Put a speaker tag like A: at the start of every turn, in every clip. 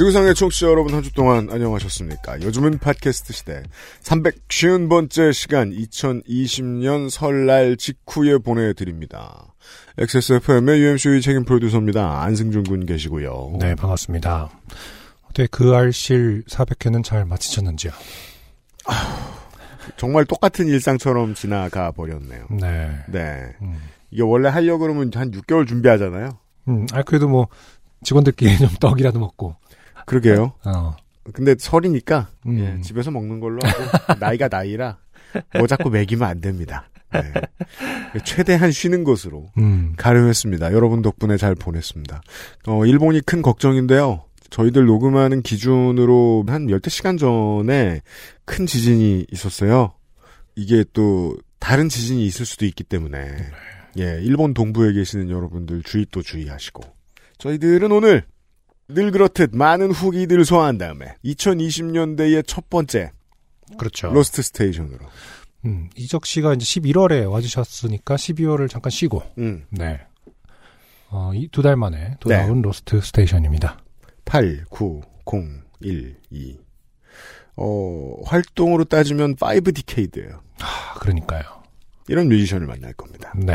A: 지구상의 청취자 여러분 한 주 동안 안녕하셨습니까? 요즘은 팟캐스트 시대 350번째 시간 2020년 설날 직후에 보내드립니다. XSFM의 UMC의 책임 프로듀서입니다. 안승준 군 계시고요.
B: 네, 반갑습니다. 어떻게 그 알실 400회는 잘 마치셨는지요?
A: 정말 똑같은 일상처럼 지나가 버렸네요.
B: 네.
A: 네.
B: 음,
A: 이게 원래 하려고 그러면 한 6개월 준비하잖아요.
B: 음, 아, 그래도 뭐, 직원들끼리 좀 떡이라도 먹고,
A: 그러게요.
B: 어,
A: 근데 설이니까
B: 음.
A: 예, 집에서 먹는 걸로 하고 나이가 나이라 뭐 자꾸 먹이면 안 됩니다. 네. 최대한 쉬는 것으로
B: 음,
A: 가름했습니다. 여러분 덕분에 잘 보냈습니다. 어, 일본이 큰 걱정인데요. 저희들 녹음하는 기준으로 한 열대 시간 전에 큰 지진이 있었어요. 이게 또 다른 지진이 있을 수도 있기 때문에 예, 일본 동부에 계시는 여러분들 주의 또 주의하시고 저희들은 오늘 늘 그렇듯 많은 후기들 소화한 다음에 2020년대의 첫 번째
B: 그렇죠.
A: Lost Station으로
B: 음, 이적 씨가 이제 11월에 와주셨으니까 12월을 잠깐 쉬고,
A: 음,
B: 네. 어, 이 두 달 만에 돌아온 Lost Station입니다.
A: 8, 9, 0, 1, 2. 어, 활동으로 따지면 5 decade예요.
B: 아, 그러니까요.
A: 이런 뮤지션을 만날 겁니다.
B: 네.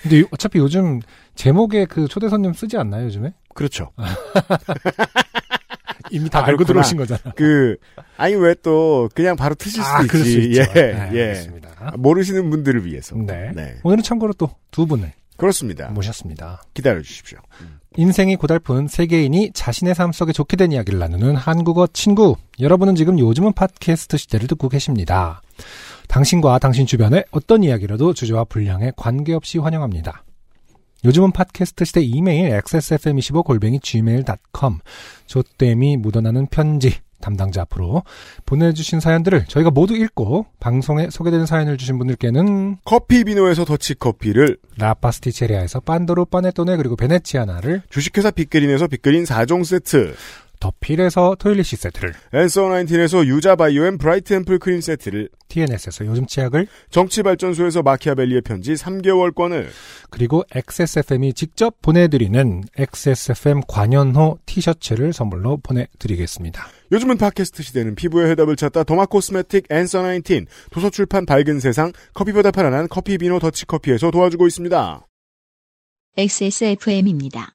B: 근데 요- 어차피 요즘 제목에 그 초대 손님 쓰지 않나요, 요즘에?
A: 그렇죠.
B: 이미 다
A: 아,
B: 알고
A: 그렇구나.
B: 들어오신 거잖아.
A: 그, 아니 왜 또 그냥 바로 트실 수도
B: 아, 그럴 수
A: 있지. 예,
B: 네,
A: 예.
B: 알겠습니다.
A: 모르시는 분들을 위해서.
B: 네.
A: 네.
B: 오늘은 참고로 또 두 분을
A: 그렇습니다.
B: 모셨습니다.
A: 기다려 주십시오.
B: 인생이 고달픈 세계인이 자신의 삶 속에 좋게 된 이야기를 나누는 한국어 친구. 여러분은 지금 요즘은 팟캐스트 시대를 듣고 계십니다. 당신과 당신 주변의 어떤 이야기라도 주제와 분량에 관계없이 환영합니다. 요즘은 팟캐스트 시대 이메일 xsfm25골뱅이 gmail.com 조땜이 묻어나는 편지 담당자 앞으로 보내주신 사연들을 저희가 모두 읽고 방송에 소개되는 사연을 주신 분들께는
A: 커피 비노에서 더치 커피를
B: 라파스티체리아에서 pandoro panettone 그리고 veneziana를
A: 주식회사 빅그린에서 빅그린 4종 세트,
B: 더필에서 토일리시 세트를
A: 앤서 19에서 유자 바이오엠 bright 앰플 크림 세트를
B: TNS에서 요즘 치약을
A: 정치발전소에서 마키아벨리의 편지 3개월권을
B: 그리고 XSFM이 직접 보내드리는 XSFM 관연호 티셔츠를 선물로 보내드리겠습니다.
A: 요즘은 팟캐스트 시대는 피부의 해답을 찾다 도마 코스메틱 앤서 19 도서출판 밝은 세상 커피보다 편안한 커피 비노 더치 커피에서 도와주고 있습니다.
C: XSFM입니다.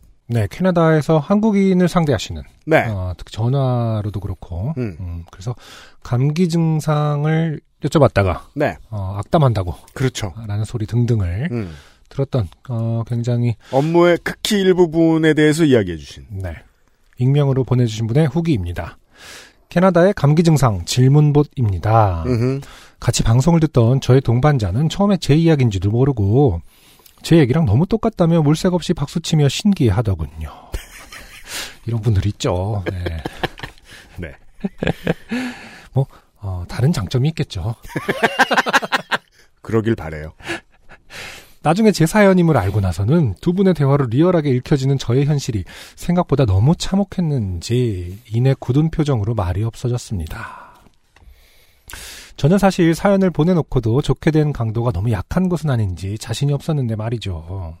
B: 네, 캐나다에서 한국인을 상대하시는
A: 네.
B: 어, 특히 전화로도 그렇고
A: 음.
B: 음, 그래서 감기 증상을 여쭤봤다가
A: 네.
B: 어, 악담한다고
A: 그렇죠.
B: 라는 소리 등등을
A: 음.
B: 들었던 어, 굉장히
A: 업무의 극히 일부분에 대해서 이야기해 주신
B: 네. 익명으로 보내주신 분의 후기입니다. 캐나다의 감기 증상 질문봇입니다.
A: 음흠.
B: 같이 방송을 듣던 저의 동반자는 처음에 제 이야기인지도 모르고 제 얘기랑 너무 똑같다며 물색 없이 박수치며 신기해하더군요. 이런 분들 있죠. 네.
A: 네.
B: 뭐 어, 다른 장점이 있겠죠.
A: 그러길 바래요.
B: 나중에 제 사연임을 알고 나서는 두 분의 대화로 리얼하게 읽혀지는 저의 현실이 생각보다 너무 참혹했는지 이내 굳은 표정으로 말이 없어졌습니다. 저는 사실 사연을 보내놓고도 좋게 된 강도가 너무 약한 것은 아닌지 자신이 없었는데 말이죠.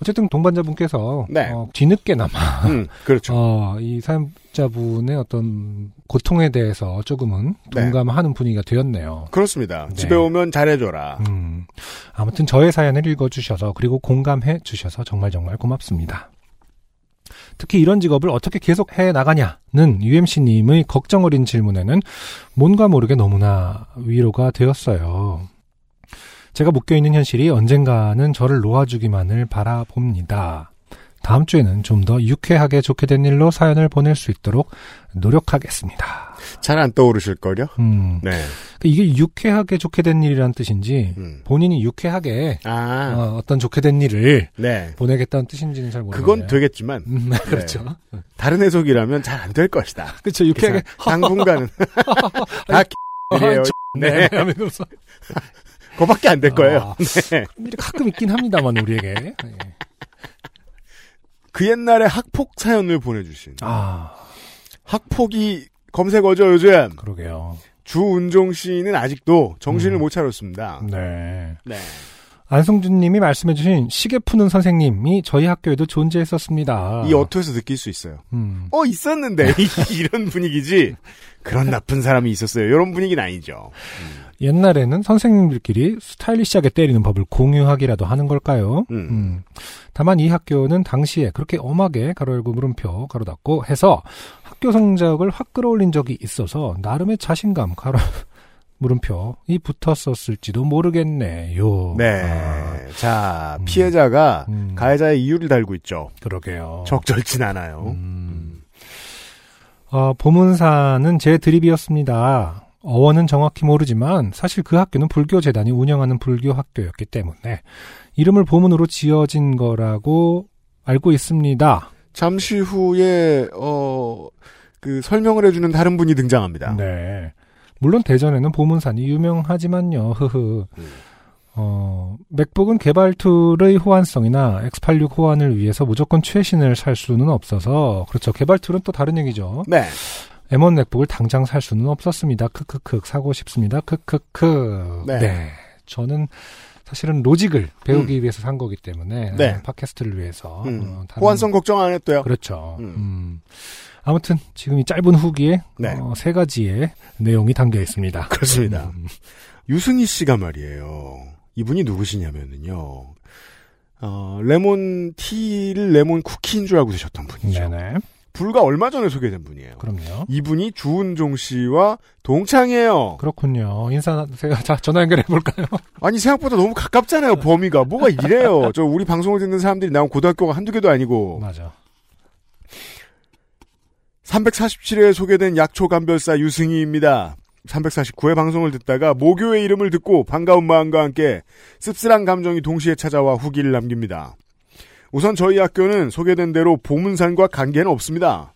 B: 어쨌든 동반자분께서
A: 네.
B: 어, 뒤늦게나마
A: 음, 그렇죠.
B: 어, 이 사연자분의 어떤 고통에 대해서 조금은
A: 네.
B: 동감하는 분위기가 되었네요.
A: 그렇습니다.
B: 네.
A: 집에 오면 잘해줘라.
B: 음, 아무튼 저의 사연을 읽어주셔서 그리고 공감해 주셔서 정말 정말 고맙습니다. 특히 이런 직업을 어떻게 계속 해 나가냐는 UMC님의 걱정 어린 질문에는 뭔가 모르게 너무나 위로가 되었어요. 제가 묶여있는 현실이 언젠가는 저를 놓아주기만을 바라봅니다. 다음 주에는 좀 더 유쾌하게 좋게 된 일로 사연을 보낼 수 있도록 노력하겠습니다.
A: 잘 안 떠오르실걸요?
B: 음,
A: 네.
B: 이게 유쾌하게 좋게 된 일이란 뜻인지
A: 음.
B: 본인이 유쾌하게
A: 아,
B: 어, 어떤 좋게 된 일을
A: 네.
B: 보내겠다는 뜻인지는 잘 모르겠네요.
A: 그건 되겠지만,
B: 음, 그렇죠.
A: 다른 해석이라면 잘 안 될 것이다.
B: 그렇죠. 유쾌하게
A: 당분간은. 다 일이에요.
B: 네.
A: 네.
B: 하면서
A: 그거밖에 안 될 거예요.
B: 아,
A: 네.
B: 그런 일이 가끔 있긴 합니다만 우리에게. 네.
A: 그 옛날에 학폭 사연을 보내주신.
B: 아,
A: 학폭이 검색어죠, 요즘.
B: 그러게요.
A: 주운종 씨는 아직도 정신을
B: 음.
A: 못 차렸습니다.
B: 네.
A: 네.
B: 안성준 님이 말씀해주신 시계 푸는 선생님이 저희 학교에도 존재했었습니다.
A: 이 어투에서 느낄 수 있어요.
B: 음,
A: 어, 있었는데. 이런 분위기지. 그런 나쁜 사람이 있었어요. 이런 분위기는 아니죠.
B: 옛날에는 선생님들끼리 스타일리시하게 때리는 법을 공유하기라도 하는 걸까요?
A: 음.
B: 음. 다만 이 학교는 당시에 그렇게 엄하게 가로 열고 물음표 가로 닫고 해서 학교 성적을 확 끌어올린 적이 있어서 나름의 자신감 가로 물음표이 붙었었을지도 모르겠네요.
A: 네.
B: 아,
A: 자,
B: 음.
A: 피해자가
B: 음,
A: 가해자의 이유를 달고 있죠.
B: 그러게요.
A: 적절치 않아요.
B: 음. 어, 보문사는 제 드립이었습니다. 어원은 정확히 모르지만 사실 그 학교는 불교 재단이 운영하는 불교 학교였기 때문에 이름을 보문으로 지어진 거라고 알고 있습니다.
A: 잠시 후에, 어, 그 설명을 해주는 다른 분이 등장합니다.
B: 네. 물론 대전에는 보문산이 유명하지만요. 흐흐.
A: 음.
B: 어, MacBook은 개발 tool의 호환성이나 X86 호환을 위해서 무조건 최신을 살 수는 없어서 그렇죠. 개발 tool은 또 다른 얘기죠.
A: 네.
B: M1 맥북을 당장 살 수는 없었습니다. 크크크 사고 싶습니다. 크크크.
A: 네.
B: 저는 사실은 로직을 배우기 위해서 산 거기 때문에
A: 네.
B: 어, 팟캐스트를 위해서
A: 음.
B: 어,
A: 호환성 걱정 안 했대요.
B: 그렇죠.
A: 음.
B: 음. 아무튼 지금 이 짧은 후기에
A: 네.
B: 어, 세 가지의 내용이 담겨 있습니다.
A: 그렇습니다.
B: 음,
A: 유승희 씨가 말이에요. 이분이 누구시냐면은요. 어, 레몬 티를 레몬 쿠키인 줄 알고 드셨던 분이죠.
B: 네네.
A: 불과 얼마 전에 소개된 분이에요.
B: 그럼요.
A: 이분이 주은종 씨와 동창이에요.
B: 그렇군요. 인사하세요. 자, 전화 연결해 볼까요?
A: 아니 생각보다 너무 가깝잖아요. 범위가 뭐가 이래요. 저 우리 방송을 듣는 사람들이 나온 고등학교가 한두 개도 아니고
B: 맞아.
A: 347회에 소개된 약초감별사 유승희입니다. 349회 방송을 듣다가 모교의 이름을 듣고 반가운 마음과 함께 씁쓸한 감정이 동시에 찾아와 후기를 남깁니다. 우선 저희 학교는 소개된 대로 보문산과 관계는 없습니다.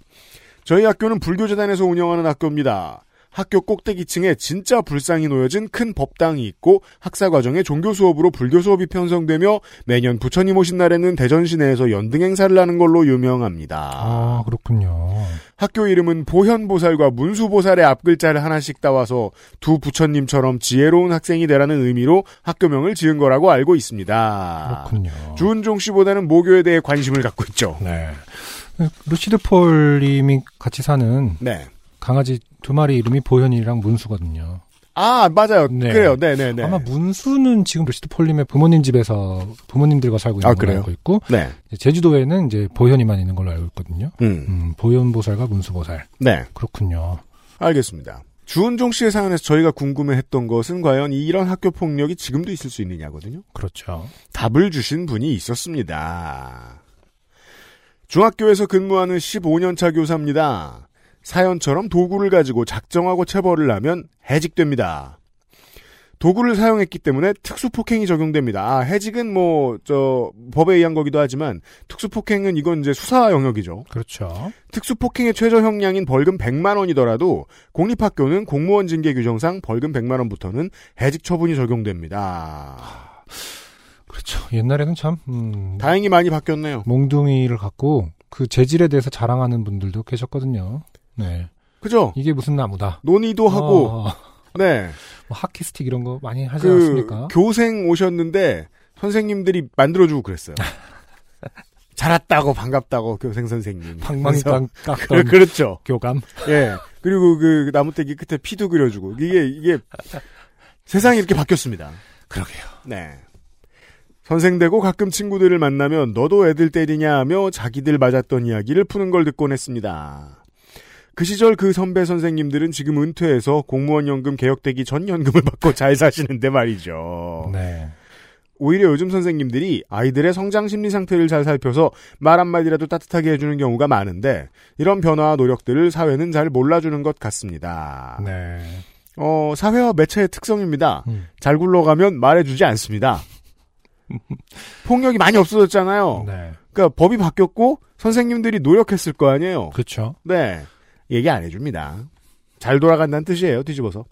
A: 저희 학교는 불교재단에서 운영하는 학교입니다. 학교 꼭대기층에 진짜 불상이 놓여진 큰 법당이 있고 학사 과정에 종교 수업으로 불교 수업이 편성되며 매년 부처님 오신 날에는 대전 시내에서 연등 행사를 하는 걸로 유명합니다.
B: 아, 그렇군요.
A: 학교 이름은 보현보살과 문수보살의 앞글자를 하나씩 따와서 두 부처님처럼 지혜로운 학생이 되라는 의미로 학교명을 지은 거라고 알고 있습니다.
B: 그렇군요.
A: 주은종 씨보다는 모교에 대해 관심을 갖고 있죠.
B: 네. 루시드 폴님이 같이 사는
A: 네.
B: 강아지 두 마리 이름이 보현이랑 문수거든요.
A: 아, 맞아요.
B: 네.
A: 그래요. 네네네.
B: 아마 문수는 지금 루시드 폴님의 부모님 집에서 부모님들과 살고 있는
A: 아,
B: 걸로? 알고 있고
A: 네.
B: 제주도에는 이제 보현이만 있는 걸로 알고 있거든요.
A: 음.
B: 음, 보현 보살과 문수 보살.
A: 네.
B: 그렇군요.
A: 알겠습니다. 주은종 씨의 사연에서 저희가 궁금해했던 것은 과연 이런 학교 폭력이 지금도 있을 수 있느냐거든요.
B: 그렇죠.
A: 답을 주신 분이 있었습니다. 중학교에서 근무하는 15년차 교사입니다. 사연처럼 도구를 가지고 작정하고 체벌을 하면 해직됩니다. 도구를 사용했기 때문에 특수폭행이 적용됩니다. 아, 해직은 뭐, 저, 법에 의한 거기도 하지만, 특수폭행은 이건 이제 수사 영역이죠.
B: 그렇죠.
A: 특수폭행의 최저 형량인 벌금 100만 원이더라도 공립학교는 공무원 징계 규정상 벌금 100만 원부터는 해직 처분이 적용됩니다.
B: 그렇죠. 옛날에는 참 음,
A: 다행히 많이 바뀌었네요.
B: 몽둥이를 갖고 그 재질에 대해서 자랑하는 분들도 계셨거든요. 네.
A: 그죠?
B: 이게 무슨 나무다.
A: 논의도 하고,
B: 어,
A: 네.
B: 뭐 하키스틱 이런 거 많이 하지
A: 그,
B: 않았습니까?
A: 교생 오셨는데, 선생님들이 만들어주고 그랬어요. 잘 왔다고, 반갑다고, 교생 선생님.
B: 방망이
A: 그래서-
B: 깡
A: 그,
B: 깎던
A: 그렇죠.
B: 교감.
A: 예. 그리고 그 나무떼기 끝에 피도 그려주고. 이게, 이게, 세상이 이렇게 바뀌었습니다.
B: 그러게요.
A: 네. 선생 되고 가끔 친구들을 만나면 너도 애들 때리냐 하며 자기들 맞았던 이야기를 푸는 걸 듣곤 했습니다. 그 시절 그 선배 선생님들은 지금 은퇴해서 공무원 연금 개혁되기 전 연금을 받고 잘 사시는데 말이죠.
B: 네.
A: 오히려 요즘 선생님들이 아이들의 성장 심리 상태를 잘 살펴서 말 한마디라도 따뜻하게 해주는 경우가 많은데 이런 변화와 노력들을 사회는 잘 몰라주는 것 같습니다.
B: 네.
A: 어, 사회와 매체의 특성입니다.
B: 음.
A: 잘 굴러가면 말해주지 않습니다. 폭력이 많이 없어졌잖아요.
B: 네.
A: 그러니까 법이 바뀌었고 선생님들이 노력했을 거 아니에요.
B: 그렇죠.
A: 네. 얘기 안 해줍니다. 잘 돌아간다는 뜻이에요, 뒤집어서.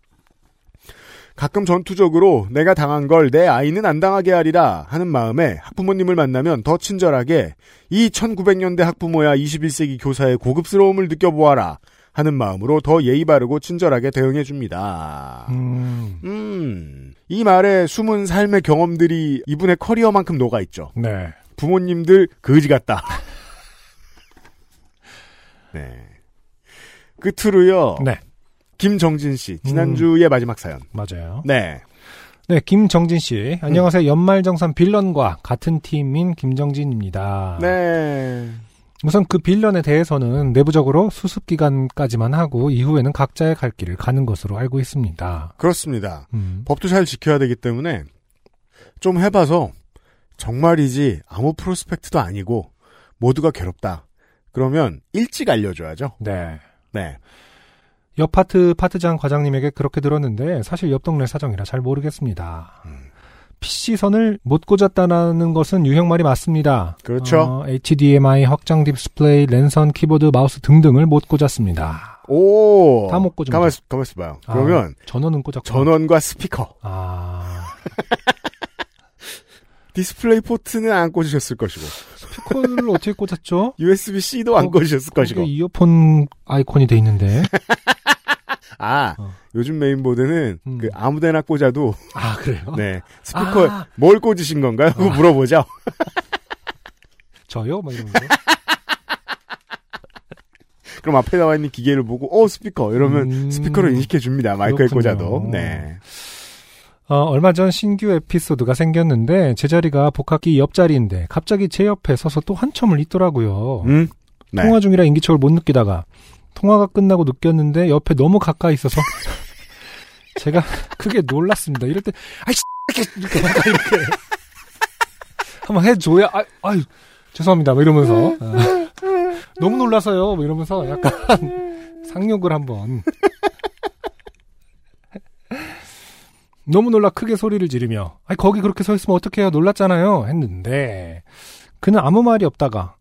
A: 가끔 전투적으로 내가 당한 걸 내 아이는 안 당하게 하리라 하는 마음에 학부모님을 만나면 더 친절하게 이 1900년대 학부모야 21세기 교사의 고급스러움을 느껴보아라 하는 마음으로 더 예의 바르고 친절하게 대응해 줍니다.
B: 음.
A: 음, 이 말에 숨은 삶의 경험들이 이분의 커리어만큼 녹아 있죠.
B: 네.
A: 부모님들 거지 같다. 네. 끝으로요.
B: 네.
A: 김정진 씨 지난주의 마지막 사연.
B: 맞아요.
A: 네.
B: 네, 김정진 씨. 안녕하세요. 연말정산 빌런과 같은 팀인 김정진입니다.
A: 네.
B: 우선 그 빌런에 대해서는 내부적으로 수습 기간까지만 하고 이후에는 각자의 갈 길을 가는 것으로 알고 있습니다.
A: 그렇습니다.
B: 음.
A: 법도 잘 지켜야 되기 때문에 좀 해봐서 정말이지 아무 프로스펙트도 아니고 모두가 괴롭다. 그러면 일찍 알려줘야죠.
B: 네.
A: 네.
B: 옆 파트 파트장 과장님에게 그렇게 들었는데 사실 옆 동네 사정이라 잘 모르겠습니다.
A: 음.
B: PC선을 못 꽂았다는 것은 유형 말이 맞습니다.
A: 그렇죠.
B: 어, HDMI, 확장 디스플레이, 랜선, 키보드, 마우스 등등을 못 꽂았습니다.
A: 오.
B: 다 못 꽂은
A: 가만 있- 가만 있어 봐요. 그러면
B: 아, 전원은 꽂았고
A: 전원과 스피커,
B: 아
A: 디스플레이 포트는 안 꽂으셨을 것이고
B: 스피커를 어떻게 꽂았죠?
A: USB-C도 안
B: 어,
A: 꽂으셨을 것이고.
B: 이어폰 아이콘이 돼 있는데
A: 아,
B: 어.
A: 요즘 메인보드는
B: 음.
A: 그 아무 데나 꽂아도
B: 아 그래요?
A: 네 스피커
B: 아.
A: 뭘 꽂으신 건가요? 그거 물어보죠.
B: 저요? 막 이러면서
A: 그럼 앞에 나와 있는 기계를 보고 어 스피커 이러면
B: 음.
A: 스피커로 인식해 줍니다. 마이크에
B: 그렇군요.
A: 꽂아도. 네.
B: 어, 얼마 전 신규 에피소드가 생겼는데 제 자리가 복합기 옆자리인데 갑자기 제 옆에 서서 또 한참을 있더라고요.
A: 음. 네.
B: 통화 중이라 인기척을 못 느끼다가 통화가 끝나고 느꼈는데 옆에 너무 가까이 있어서 제가 크게 놀랐습니다. 이럴 때 아이 씨, 이렇게 이렇게 이렇게 한번 해줘야 아, 아유 죄송합니다. 뭐 이러면서 아, 너무 놀라서요. 뭐 이러면서 약간 상욕을 한번 너무 놀라 크게 소리를 지르며 아니 거기 그렇게 서 있으면 어떡해요? 놀랐잖아요. 했는데 그는 아무 말이 없다가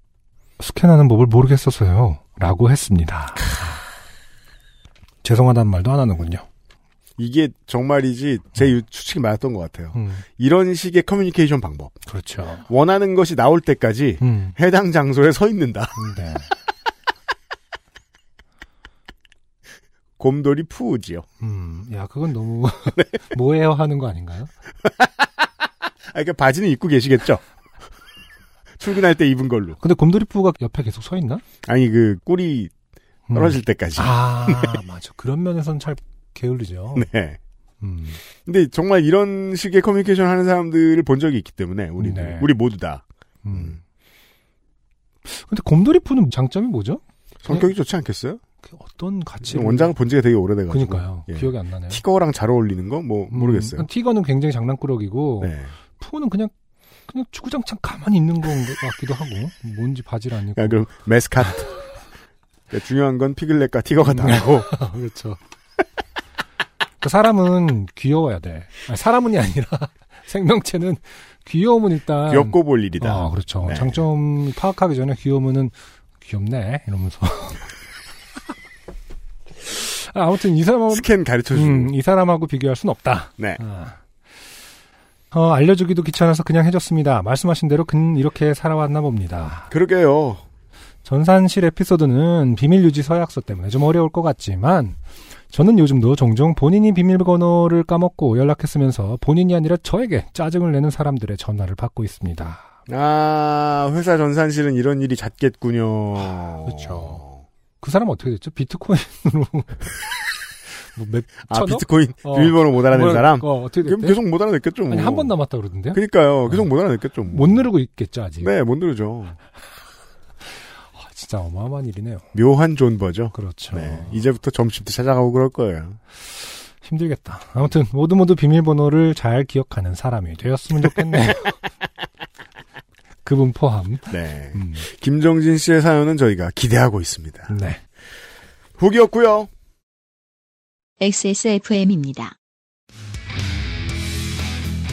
B: 스캔하는 법을 모르겠어서요. 라고 했습니다. 죄송하다는 말도 안 하는군요.
A: 이게 정말이지 제 유- 추측이 맞았던 것 같아요.
B: 음,
A: 이런 식의 커뮤니케이션 방법.
B: 그렇죠.
A: 원하는 것이 나올 때까지
B: 음,
A: 해당 장소에 서 있는다.
B: 네.
A: 곰돌이 푸우지요.
B: 음, 야 그건 너무 뭐예요 하는 거 아닌가요?
A: 아, 그러니까 바지는 입고 계시겠죠? 출근할 때 입은 걸로.
B: 근데 곰돌이푸가 옆에 계속 서 있나?
A: 아니, 그, 꿀이
B: 음.
A: 떨어질 때까지.
B: 아 맞아 그런 면에서는 잘 게을르죠
A: 네.
B: 음,
A: 근데 정말 이런 식의 커뮤니케이션 하는 사람들을 본 적이 있기 때문에, 우리,
B: 네.
A: 우리 모두 다.
B: 음. 근데 곰돌이 푸는 장점이 뭐죠?
A: 성격이 좋지 않겠어요?
B: 그 어떤 가치를
A: 원장을 본 지가 되게 오래돼가지고.
B: 그니까요.
A: 예.
B: 기억이 안 나네요.
A: 티거랑 잘 어울리는 거? 뭐, 모르겠어요.
B: 음, 티거는 굉장히 장난꾸러기고
A: 네.
B: 푸는 그냥 그냥 주구장창 가만히 있는 것 같기도 하고 뭔지 바지를 안 입고
A: 아, 그럼, 메스카트. 중요한 건 피글렛과 티거가 다르고,
B: 그렇죠. 그 사람은 귀여워야 돼. 아니, 사람은이 아니라 생명체는 귀여움은 일단
A: 귀엽고 볼 일이다.
B: 아, 그렇죠.
A: 네.
B: 장점 파악하기 전에 귀여움은 귀엽네 이러면서 아, 아무튼 이 사람하고
A: 스캔 가르쳐 주고.
B: 음, 이 사람하고 비교할 순 없다.
A: 네.
B: 아. 어, 알려주기도 귀찮아서 그냥 해줬습니다. 말씀하신 대로 근 이렇게 살아왔나 봅니다.
A: 그러게요.
B: 전산실 에피소드는 비밀 유지 서약서 때문에 좀 어려울 것 같지만 저는 요즘도 종종 본인이 비밀번호를 까먹고 연락했으면서 본인이 아니라 저에게 짜증을 내는 사람들의 전화를 받고 있습니다.
A: 아, 회사 전산실은 이런 일이 잦겠군요.
B: 그렇죠. 그 사람 어떻게 됐죠? 비트코인으로 뭐 몇
A: 아,
B: 천억?
A: 비트코인
B: 어.
A: 비밀번호 못 알아낸
B: 뭐야,
A: 사람?
B: 어, 어떻게
A: 그럼
B: 됐대?
A: 계속 못 알아냈겠죠. 뭐.
B: 아니 한 번 남았다 그러던데요?
A: 그러니까요. 계속 못 알아냈겠죠. 뭐.
B: 못 누르고 있겠죠 아직.
A: 네, 못 누르죠.
B: 아, 진짜 어마어마한 일이네요.
A: 묘한 존버죠.
B: 그렇죠.
A: 네, 이제부터 점심도 찾아가고 그럴 거예요.
B: 힘들겠다. 아무튼 모두 모두 비밀번호를 잘 기억하는 사람이 되었으면 좋겠네요. 그분 포함.
A: 네.
B: 음,
A: 김정진 씨의 사연은 저희가 기대하고 있습니다.
B: 네.
A: 후기였고요.
C: XSFM입니다.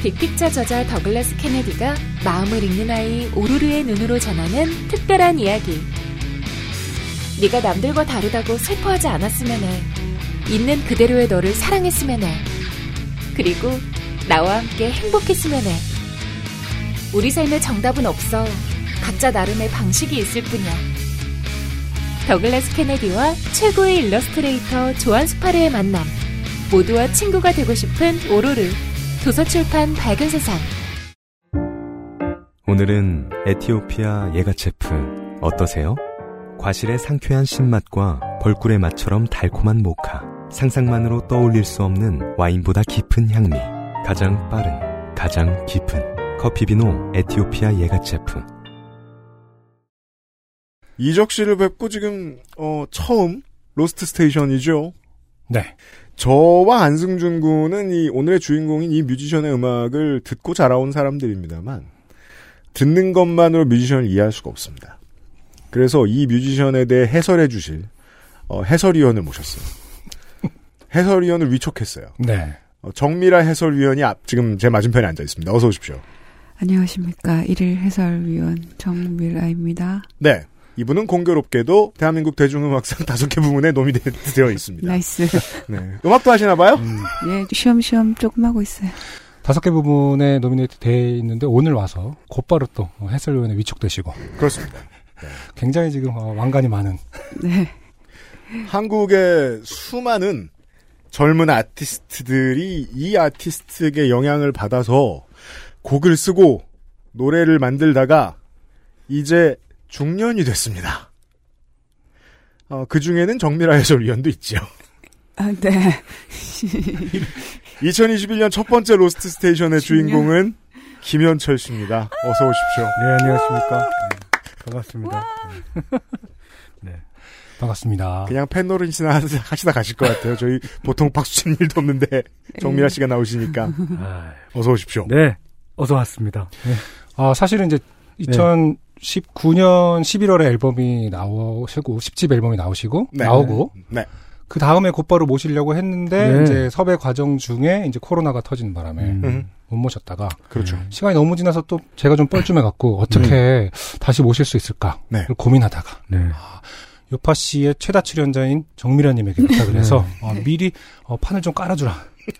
D: 빅픽처 저자 더글라스 케네디가 마음을 읽는 아이 오루르의 눈으로 전하는 특별한 이야기. 네가 남들과 다르다고 슬퍼하지 않았으면 해. 있는 그대로의 너를 사랑했으면 해. 그리고 나와 함께 행복했으면 해. 우리 삶의 정답은 없어. 각자 나름의 방식이 있을 뿐이야. 더글라스 케네디와 최고의 일러스트레이터 조안 스파르의 만남. 모두와 친구가 되고 싶은 오로르. 도서출판 밝은 세상.
E: 오늘은 에티오피아 예가체프 어떠세요? 과실의 상쾌한 신맛과 벌꿀의 맛처럼 달콤한 모카. 상상만으로 떠올릴 수 없는 와인보다 깊은 향미. 가장 빠른, 가장 깊은 커피비노 에티오피아 예가체프.
A: 이적 씨를 뵙고 지금 어, 처음 로스트 스테이션이죠.
B: 네.
A: 저와 안승준 군은 이 오늘의 주인공인 이 뮤지션의 음악을 듣고 자라온 사람들입니다만 듣는 것만으로 뮤지션을 이해할 수가 없습니다. 그래서 이 뮤지션에 대해 해설해 주실 어, 해설위원을 모셨어요. 해설위원을 위촉했어요.
B: 네.
A: 어, 정밀아 해설위원이 앞, 지금 제 맞은편에 앉아 있습니다. 어서 오십시오.
F: 안녕하십니까. 일일 해설위원 정밀아입니다.
A: 네. 이분은 공교롭게도 대한민국 대중음악상 다섯 개 부문에 노미되어 있습니다.
F: nice.
A: 네. 음악도 하시나 봐요?
F: 예, 쉬엄쉬엄 조금 하고 있어요.
B: 다섯 개 부분에 노미네이트 돼 있는데 오늘 와서 곧바로 또 해설위원에 위촉되시고
A: 그렇습니다.
B: 굉장히 지금 어, 왕관이 많은
F: 네.
A: 한국의 수많은 젊은 아티스트들이 이 아티스트에게 영향을 받아서 곡을 쓰고 노래를 만들다가 이제 중년이 됐습니다. 어, 그 중에는 정밀아 해설위원도 있죠.
F: 아, 네.
A: 2021년 첫 번째 로스트 스테이션의
F: 중년.
A: 주인공은 김현철 씨입니다. 어서 오십시오.
G: 네, 안녕하십니까. 네, 반갑습니다.
B: 반갑습니다.
A: 그냥 팬노릇이나 하시다 가실 것 같아요. 저희 보통 박수 치는 일도 없는데 정미라 씨가 나오시니까
G: 아,
A: 어서 오십시오.
G: 네, 어서 왔습니다.
B: 아, 사실은 이제 2019년 11월에 앨범이 나오시고 10집 앨범이 나오시고
A: 네.
B: 나오고
A: 네.
B: 그 다음에 곧바로 모시려고 했는데
G: 네.
B: 이제 섭외 과정 중에 이제 코로나가 터지는 바람에
G: 음.
A: 음.
B: 못 모셨다가
A: 그렇죠.
B: 시간이 너무 지나서 또 제가 좀 뻘쭘해 갖고 어떻게 다시 모실 수 있을까
A: 네.
B: 를 고민하다가
G: 네.
B: 요파 씨의 최다 출연자인 정미라님에게 부탁을 해서 어, 미리 어, 판을 좀 깔아주라.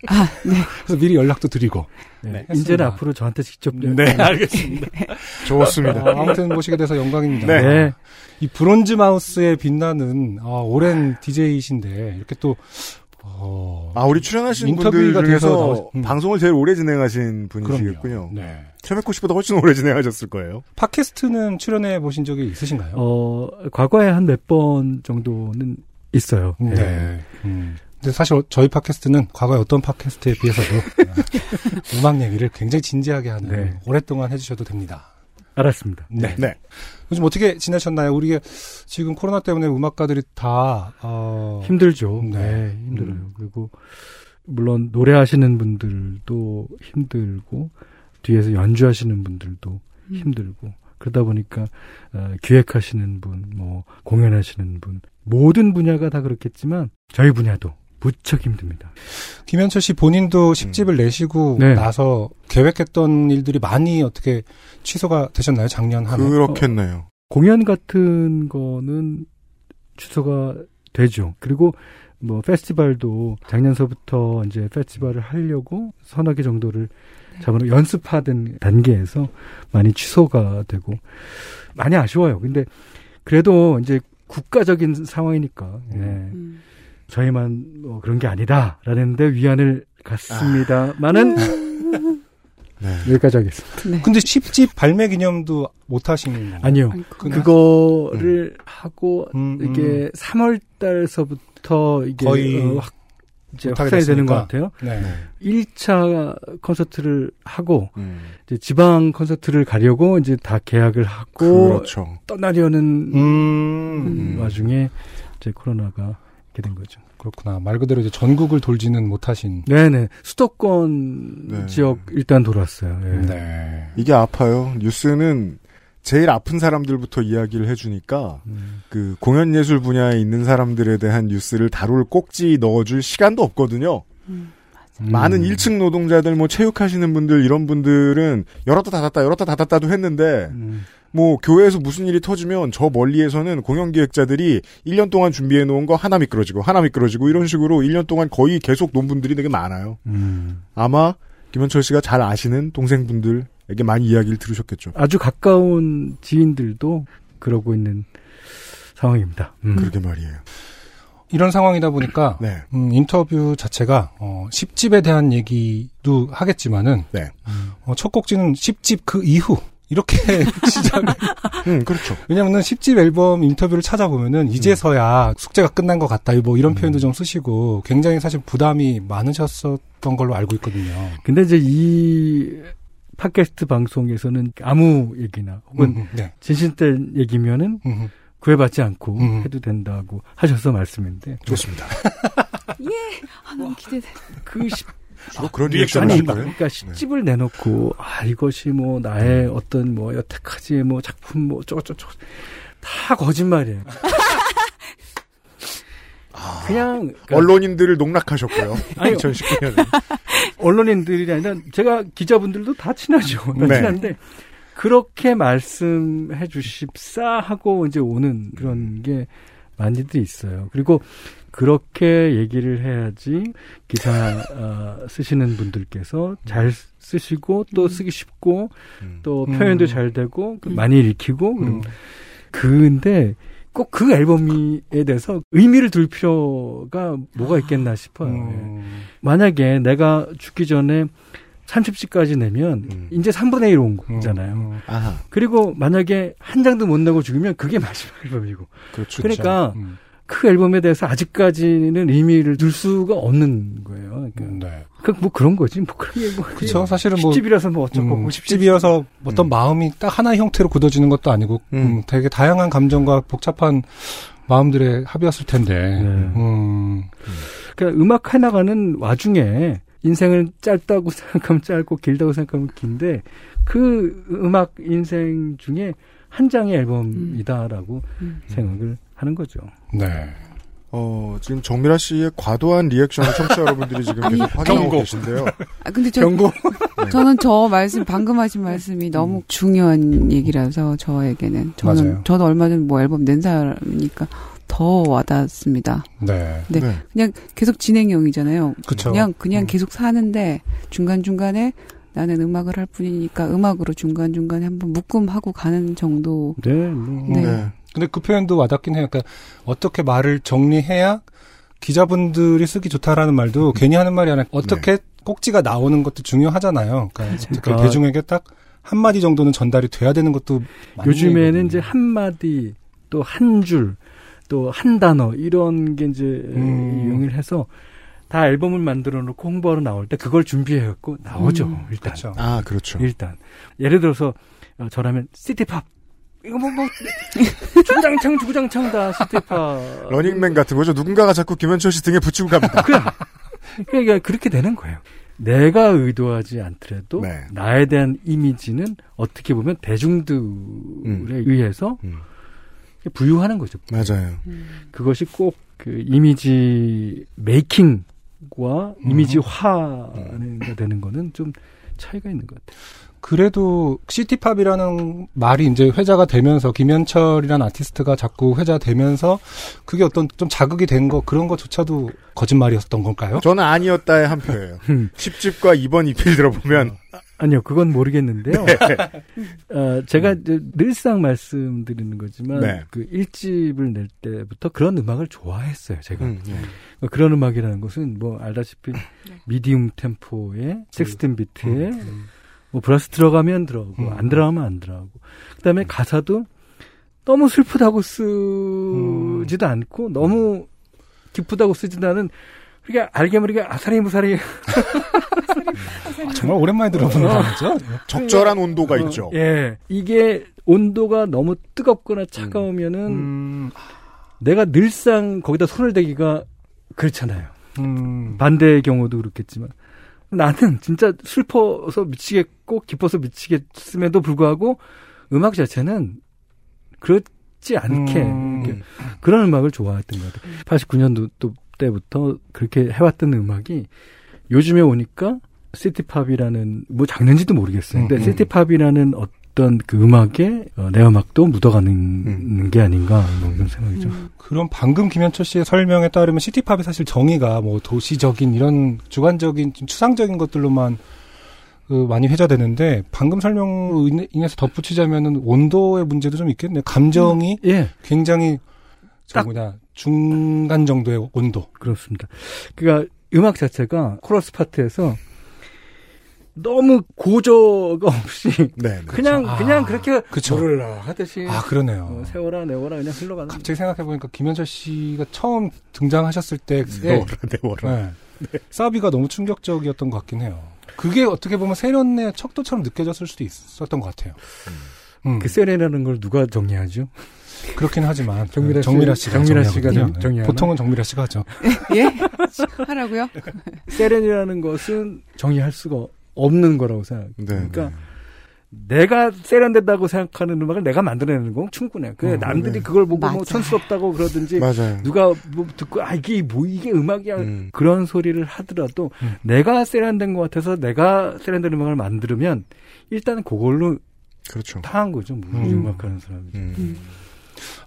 F: 아, 네.
B: 그래서 미리 연락도 드리고.
G: 네.
B: 했습니다.
G: 이제는 앞으로 저한테 직접
A: 네, 알겠습니다. 좋습니다.
B: 어, 아무튼 모시게 돼서 영광입니다.
A: 네.
G: 네.
B: 이 브론즈 마우스에 빛나는 아, 오랜 DJ이신데 이렇게 또 어,
A: 아, 우리 출연하신
B: 인터뷰가
A: 분들
B: 돼서 음.
A: 방송을 제일 오래 진행하신 분이시겠군요.
B: 네.
A: 최백호 씨보다 훨씬 오래 진행하셨을 거예요.
B: 팟캐스트는 출연해 보신 적이 있으신가요?
G: 어, 과거에 한 몇 번 정도는 있어요.
B: 네. 음. 근데 사실 저희 팟캐스트는 과거에 어떤 팟캐스트에 비해서도 어, 음악 얘기를 굉장히 진지하게 하는
G: 네.
B: 오랫동안 해주셔도 됩니다.
G: 알았습니다.
B: 네.
A: 네.
B: 요즘 어떻게 지내셨나요? 우리 지금 코로나 때문에 음악가들이 다 어,
G: 힘들죠.
B: 네.
G: 네, 힘들어요.
B: 음.
G: 그리고 물론 노래하시는 분들도 힘들고 뒤에서 연주하시는 분들도 힘들고 그러다 보니까 어, 기획하시는 분, 뭐 공연하시는 분 모든 분야가 다 그렇겠지만 저희 분야도 무척 힘듭니다.
B: 김현철 씨 본인도 10집을 내시고
G: 네.
B: 나서 계획했던 일들이 많이 어떻게 취소가 되셨나요? 작년 한 해?
A: 그렇겠네요.
G: 공연 같은 거는 취소가 되죠. 그리고 뭐 페스티벌도 작년서부터 이제 페스티벌을 하려고 서너 개 정도를 잡아놓고 연습하던 단계에서 많이 취소가 되고 많이 아쉬워요. 근데 그래도 이제 국가적인 상황이니까 예.
F: 음.
G: 저희만 뭐 그런 게 아니다라는 데 위안을 갖습니다만은
A: 네.
G: 여기까지 하겠습니다.
F: 네.
B: 근데 10집 발매 기념도 못 하신 건가요?
G: 아니요.
F: 아이고.
B: 그-
G: 그거를 하고
B: 음, 음.
G: 이게 3월 달서부터 이게
B: 거의
G: 어, 확 이제 확산이 되는 것. 같아요.
B: 네.
G: 1차 콘서트를 하고
A: 음.
G: 이제 지방 콘서트를 가려고 이제 다 계약을 하고
A: 그렇죠.
G: 떠나려는
B: 음,
G: 와중에 이제 코로나가 이렇게 된 거죠.
B: 그렇구나. 말 그대로 이제 전국을 돌지는 못하신.
G: 네네 수도권
A: 네.
G: 지역 일단 돌았어요. 예.
B: 네.
A: 이게 아파요. 뉴스는 제일 아픈 사람들부터 이야기를 해주니까
G: 음.
A: 그 공연 예술 분야에 있는 사람들에 대한 뉴스를 다룰 꼭지 넣어줄 시간도 없거든요.
F: 음.
A: 많은 1층 노동자들, 뭐 체육하시는 분들 이런 분들은 열었다 닫았다 열었다 닫았다도 했는데
G: 음.
A: 뭐 교회에서 무슨 일이 터지면 저 멀리에서는 공연 기획자들이 1년 동안 준비해 놓은 거 하나 미끄러지고 하나 미끄러지고 이런 식으로 1년 동안 거의 계속 논 분들이 되게 많아요.
G: 음.
A: 아마 김현철 씨가 잘 아시는 동생분들에게 많이 이야기를 들으셨겠죠.
G: 아주 가까운 지인들도 그러고 있는 상황입니다. 음.
A: 그러게 말이에요.
B: 이런 상황이다 보니까
A: 네.
B: 음, 인터뷰 자체가 어, 10집에 대한 얘기도 하겠지만은
A: 네.
B: 어, 첫 곡지는 10집 그 이후 이렇게 시작을
A: 음, 그렇죠.
B: 왜냐면은 10집 앨범 인터뷰를 찾아보면은 이제서야 숙제가 끝난 것 같다 뭐 이런 표현도 좀 쓰시고 굉장히 사실 부담이 많으셨었던 걸로 알고 있거든요.
G: 근데 이제 이 팟캐스트 방송에서는 아무 얘기나 혹은
B: 음, 네.
G: 진실된 얘기면은
B: 음,
G: 구애받지 않고
B: 음.
G: 해도 된다고 하셔서 말씀인데
A: 좋습니다.
F: 아, 너무 기대돼.
G: 그 십-
A: 주로 그런
B: 리액션을
G: 아니
A: 하실 거예요?
G: 그러니까 10집을 내놓고 아 이것이 뭐 나의 어떤 뭐 여태까지의 뭐 작품 뭐 저저저 다 거짓말이에요. 그냥 그러니까
A: 언론인들을 농락하셨고요.
G: 아니요.
A: 2019년에.
G: 언론인들이 아니라 제가 기자분들도 다 친하죠. 다
A: 네.
G: 친한데 그렇게 말씀해 주십사 하고 이제 오는 그런 게 많이들 있어요. 그리고 그렇게 얘기를 해야지 기사 어, 쓰시는 분들께서 잘 쓰시고 또 쓰기 쉽고
A: 음.
G: 또
B: 음.
G: 표현도 잘 되고 그 많이 읽히고 그리고
B: 음.
G: 근데 꼭그 앨범에 대해서 의미를 둘 필요가 뭐가 있겠나 싶어요. 예.
B: 음.
G: 만약에 내가 죽기 전에 30집까지 내면
A: 음.
G: 이제 3분의 1온 거잖아요.
B: 음.
A: 아하.
G: 그리고 만약에 한 장도 못 내고 죽으면 그게 마지막 앨범이고.
A: 그렇죠.
G: 그러니까
B: 음.
G: 그 앨범에 대해서 아직까지는 의미를 둘 수가 없는 거예요. 그러니까
B: 음, 네.
G: 그뭐 그런 거지. 뭐 그런 게 뭐.
B: 그렇죠. 사실은 뭐
G: 10집이라서 뭐 어쩌고
B: 음,
G: 뭐
B: 10집이어서 어떤
A: 음.
B: 마음이 딱 하나의 형태로 굳어지는 것도 아니고
A: 음.
B: 음, 되게 다양한 감정과 복잡한 마음들의 합이었을 텐데.
G: 네.
B: 음.
G: 그러니까 음악 해나가는 와중에 인생을 짧다고 생각하면 짧고 길다고 생각하면 긴데 그 음악 인생 중에 한 장의 앨범이다라고
F: 음.
G: 생각을 하는 거죠.
B: 네.
A: 어, 지금 정미라 씨의 과도한 리액션을 청취자 여러분들이 지금 계속 확인하고
B: 경고.
A: 계신데요.
F: 아, 근데 저,
B: 경고.
F: 저는 저 말씀, 방금 하신 말씀이 너무 중요한 얘기라서 저에게는. 저는,
B: 맞아요.
F: 저도 얼마 전에 뭐 앨범 낸 사람이니까 더 와닿습니다.
B: 네.
F: 네.
A: 네.
F: 그냥 계속 진행형이잖아요.
B: 그쵸.
F: 그냥, 그냥
B: 음.
F: 계속 사는데 중간중간에 나는 음악을 할 뿐이니까 음악으로 중간중간에 한번 묶음하고 가는 정도.
G: 네, 뭐.
F: 네.
A: 네.
B: 근데 그 표현도 와닿긴 해요. 그러니까 어떻게 말을 정리해야 기자분들이 쓰기 좋다라는 말도 괜히 하는 말이 아니라 어떻게 꼭지가 나오는 것도 중요하잖아요. 그러니까 어떻게
G: 그러니까
B: 대중에게 딱 한마디 정도는 전달이 돼야 되는 것도
G: 요즘에는
B: 얘기거든요.
G: 이제 한 마디 또 한 줄 또 한 단어 이런 게 이제
B: 음.
G: 이용을 해서 다 앨범을 만들어 놓고 홍보하러 나올 때 그걸 준비해 갖고 나오죠.
F: 음.
G: 일단.
B: 그렇죠.
A: 아, 그렇죠.
G: 일단 예를 들어서 어, 저라면 시티팝 이거 뭐 뭐 주구장창 주구장창 다 시티팝
A: 러닝맨 같은 거죠. 누군가가 자꾸 김현철 씨 등에 붙이고 갑니다.
G: 그냥 그러니까 그렇게 되는 거예요. 내가 의도하지 않더라도
A: 네.
G: 나에 대한 이미지는 어떻게 보면 대중들에 의해서
A: 음.
G: 부유하는 거죠.
A: 맞아요.
G: 그것이 꼭 그 이미지 메이킹과 이미지화가 되는 거는 좀 차이가 있는 것 같아요.
B: 그래도 시티팝이라는 말이 이제 회자가 되면서 김현철이라는 아티스트가 자꾸 회자되면서 그게 어떤 좀 자극이 된 거 그런 거조차도 거짓말이었던 걸까요?
A: 저는 아니었다의 한 표예요. 10집과 이번 이필 들어보면
G: 아니요, 그건 모르겠는데요.
A: 네.
G: 어, 제가 이제 늘상 말씀드리는 거지만
A: 네.
G: 그 1집을 낼 때부터 그런 음악을 좋아했어요, 제가.
A: 음, 네.
G: 어, 그런 음악이라는 것은 뭐 알다시피 미디움 템포의 섹스틴 비트에 뭐 브라스 들어가면 들어가고
B: 음.
G: 안 들어가면 안 들어가고 그다음에 가사도 너무 슬프다고 쓰지도 않고 너무 기쁘다고 쓰지도 않은 그러니까 알게 모르게 아사리 무사리
B: 아, 정말 오랜만에 들어보는
G: 어.
B: 단어죠.
A: 적절한 온도가
G: 어,
A: 있죠.
G: 예. 이게 온도가 너무 뜨겁거나 차가우면은
B: 음,
G: 내가 늘상 거기다 손을 대기가 그렇잖아요.
B: 음,
G: 반대의 경우도 그렇겠지만 나는 진짜 슬퍼서 미치겠고 기뻐서 미치겠음에도 불구하고 음악 자체는 그렇지 않게
B: 음.
G: 그런 음악을 좋아했던 것 같아요. 89년도 또 때부터 그렇게 해왔던 음악이 요즘에 오니까 시티팝이라는 뭐 장르인지도 모르겠어요. 근데
B: 음, 음.
G: 시티팝이라는 어떤 그 음악에 어, 내 음악도 묻어가는
B: 음.
G: 게 아닌가 뭐 그런 생각이죠.
B: 그럼 방금 김현철 씨의 설명에 따르면 시티팝이 사실 정의가 뭐 도시적인 이런 주관적인 좀 추상적인 것들로만 그 많이 회자되는데 방금 설명으로 인- 인해서 덧붙이자면은 온도의 문제도 좀 있겠네요. 감정이
G: 예,
B: 굉장히 저
G: 딱-
B: 뭐냐 중간 정도의 온도.
G: 그렇습니다. 그러니까 음악 자체가 코러스 파트에서 너무 고저가 없이
A: 네. 네.
G: 그냥
B: 아,
G: 그냥 그렇게
B: 그쵸.
G: 노를라 하듯이
B: 아 그러네요.
G: 어, 세월아 네월아 그냥 흘러가는
B: 갑자기 생각해 보니까 김현철 씨가 처음 등장하셨을 때
G: 예.
A: 네월아, 네월아.
B: 네. 사비가 너무 충격적이었던 것 같긴 해요. 그게 어떻게 보면 세련의 척도처럼 느껴졌을 수도 있었던 것 같아요. 음,
G: 그 세레라는 걸 누가 정리하죠?
B: 그렇긴 하지만
G: 정미라 씨-
B: 정미라 씨가
G: 정미라 씨가
B: 정리하거든요.
G: 정- 정리하나?
B: 보통은 정미라 씨가 하죠.
F: 예? 하라고요?
G: 세렌이라는 것은 정의할 수가 없는 거라고 생각해요.
A: 네.
G: 그러니까 내가 세련된다고 생각하는 음악을 내가 만들어내는 건 충분해요. 그
B: 어,
G: 남들이
A: 네.
G: 그걸 보고 뭐
F: 맞아요.
G: 촌스럽다고 그러든지
A: 맞아요.
G: 누가 뭐 듣고 아 이게 뭐 이게 음악이야
A: 음.
G: 그런 소리를 하더라도
B: 음.
G: 내가 세련된 것 같아서 내가 세련된 음악을 만들면 일단 그걸로
A: 그렇죠.
G: 타한 거죠. 뭐
B: 음.
G: 음악하는 사람이.
A: 음.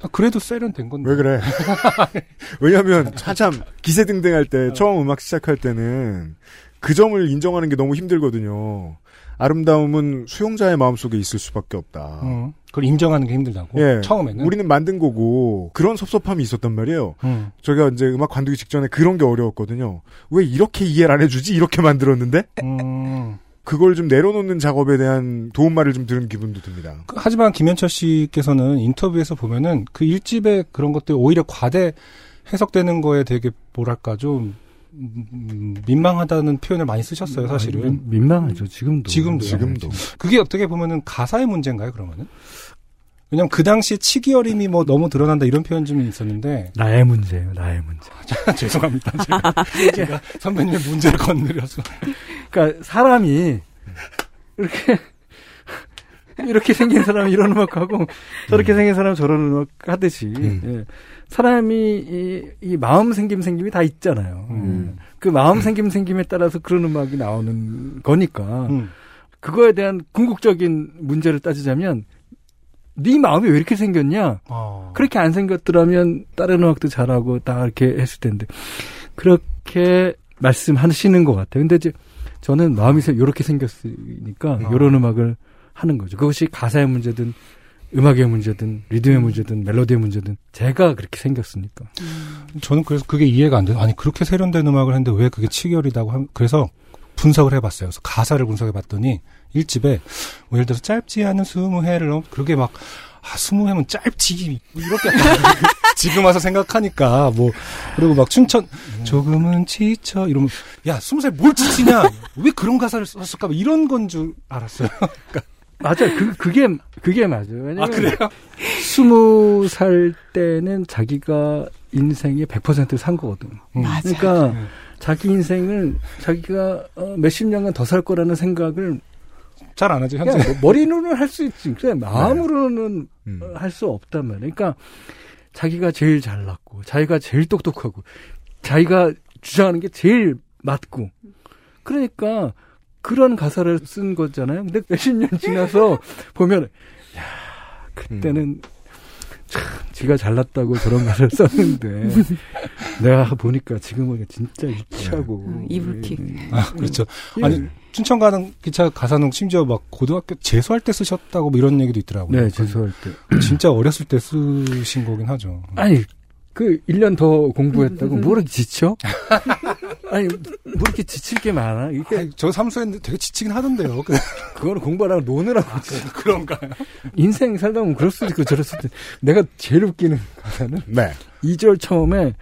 B: 아, 그래도 세련된 건데.
A: 왜 그래? 왜냐면 한참 기세등등할 때 처음 음악 시작할 때는 그 점을 인정하는 게 너무 힘들거든요. 아름다움은 수용자의 마음속에 있을 수밖에 없다.
B: 음, 그걸 인정하는 게 힘들다고.
A: 예.
B: 처음에는.
A: 우리는 만든 거고 그런 섭섭함이 있었단 말이에요.
B: 음,
A: 저희가 이제 음악 관두기 직전에 그런 게 어려웠거든요. 왜 이렇게 이해를 안 해주지? 이렇게 만들었는데
B: 음.
A: 그걸 좀 내려놓는 작업에 대한 도움말을 좀 들은 기분도 듭니다.
B: 그- 하지만 김현철 씨께서는 인터뷰에서 보면은 그 일집의 그런 것들이 오히려 과대 해석되는 거에 되게 뭐랄까 좀 음, 민망하다는 표현을 많이 쓰셨어요, 사실은.
G: 아니, 민망하죠. 지금도.
B: 지금도요.
A: 지금도.
B: 그게 어떻게 보면은 가사의 문제인가요, 그러면은? 왜냐면 그 당시에 치기 어림이 뭐 너무 드러난다 이런 표현 좀 있었는데
G: 나의 문제예요. 나의 문제.
B: 죄송합니다. 제가, 제가 선배님의 문제를 건드려서
G: 그러니까 사람이 이렇게 이렇게 생긴 사람이 이런 음악하고 저렇게 생긴 사람은 저런 음악 하듯이
A: 음.
G: 예. 사람이 이, 이 마음 생김 생김이 다 있잖아요.
B: 음.
G: 예. 그 마음 생김 생김에 따라서 그런 음악이 나오는 거니까
B: 음.
G: 그거에 대한 궁극적인 문제를 따지자면 네 마음이 왜 이렇게 생겼냐?
B: 어.
G: 그렇게 안 생겼더라면 다른 음악도 잘하고 다 이렇게 했을 텐데 그렇게 말씀하시는 것 같아요. 근데 이제 저는 마음이 이렇게 생겼으니까
B: 어.
G: 이런 음악을 하는 거죠. 그것이 가사의 문제든 음악의 문제든 리듬의 문제든 멜로디의 문제든 제가 그렇게 생겼으니까.
B: 저는 그래서 그게 이해가 안 돼요. 아니 그렇게 세련된 음악을 했는데 왜 그게 치기어리다고 함 그래서 분석을 해봤어요. 그래서 가사를 분석해봤더니 일집에 뭐 예를 들어서 짧지 않은 스무 해를 넘 그렇게 막 아, 스무 해면 짧지 뭐 이렇게 지금 와서 생각하니까 뭐 그리고 막 춘천 조금은 지쳐 이러면 야 스무 살 뭘 지치냐 왜 그런 가사를 썼을까 뭐 이런 건 줄 알았어요.
G: 맞아요. 그, 그게, 그게 맞아요.
B: 아
G: 왜냐면
B: 그래요?
G: 스무 살 때는 자기가 인생의 100%산 거거든.
B: 음.
F: 맞아.
G: 그러니까
B: 음.
G: 자기 인생을 자기가 어, 몇십 년간 더 살 거라는 생각을
B: 잘 안 하죠 현재.
G: 그냥 뭐 머리로는 할 수 있지. 그래 마음으로는
A: 음.
G: 할수 없단 말이에요. 그러니까 자기가 제일 잘났고, 자기가 제일 똑똑하고, 자기가 주장하는 게 제일 맞고. 그러니까 그런 가사를 쓴 거잖아요. 근데 몇십 년 지나서 보면, 야 그때는 참 지가 잘났다고 저런 가사를 썼는데 내가 보니까 지금은 진짜 유치하고
F: 음, 이불킥.
B: 아 그렇죠.
G: 예.
B: 아니 춘천 가는 기차 가사는 심지어 막 고등학교 재수할 때 쓰셨다고 뭐 이런 얘기도 있더라고요.
G: 네, 재수할 때.
B: 진짜 어렸을 때 쓰신 거긴 하죠.
G: 아니, 그, 1년 더 공부했다고, 뭐 이렇게 지쳐? 아니, 뭐 이렇게 지칠 게 많아? 이게,
B: 아니, 저 삼수했는데 되게 지치긴 하던데요. 그-
G: 그거는 공부하라고 노느라고.
B: 그런가요?
G: 인생 살다 보면 그럴 수도 있고 저럴 수도 있고. 내가 제일 웃기는 가사는,
A: 네.
G: 2절 처음에,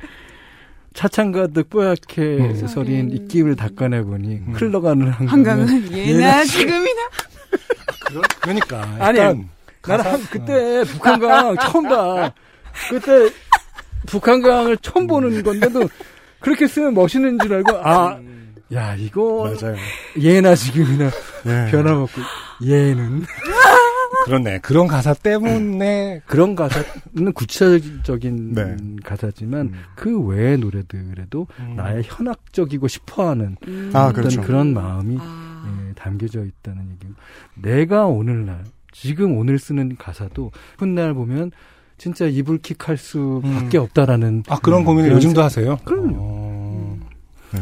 G: 차창 가득 뽀얗게
B: 음.
G: 서린 입김을 닦아내보니
B: 음.
G: 흘러가는 한강은
F: 한강은 예나 지금이나
B: 그러니까
G: 아니, 나는 한, 그때 북한강 처음 봐. 그때 북한강을 처음 보는 건데도 그렇게 쓰면 멋있는 줄 알고 아, 야 이거
A: 맞아요.
G: 예나 지금이나
A: 예.
G: 변함없고 얘는
B: 그렇네. 그런 가사 때문에
G: 그런 가사는 구체적인
A: 네.
G: 가사지만
A: 음.
G: 그 외의 노래들에도
B: 음.
G: 나의 현학적이고 싶어 하는
F: 음.
A: 아,
G: 어떤
A: 그렇죠.
G: 그런 마음이
F: 아.
G: 예, 담겨져 있다는 얘기고 내가 오늘날 지금 오늘 쓰는 가사도 훗날 보면 진짜 이불킥 할 수밖에
B: 음.
G: 없다라는
B: 아 그런 고민을
G: 그런
B: 요즘도 하세요?
G: 그럼요.
B: 어.
A: 네.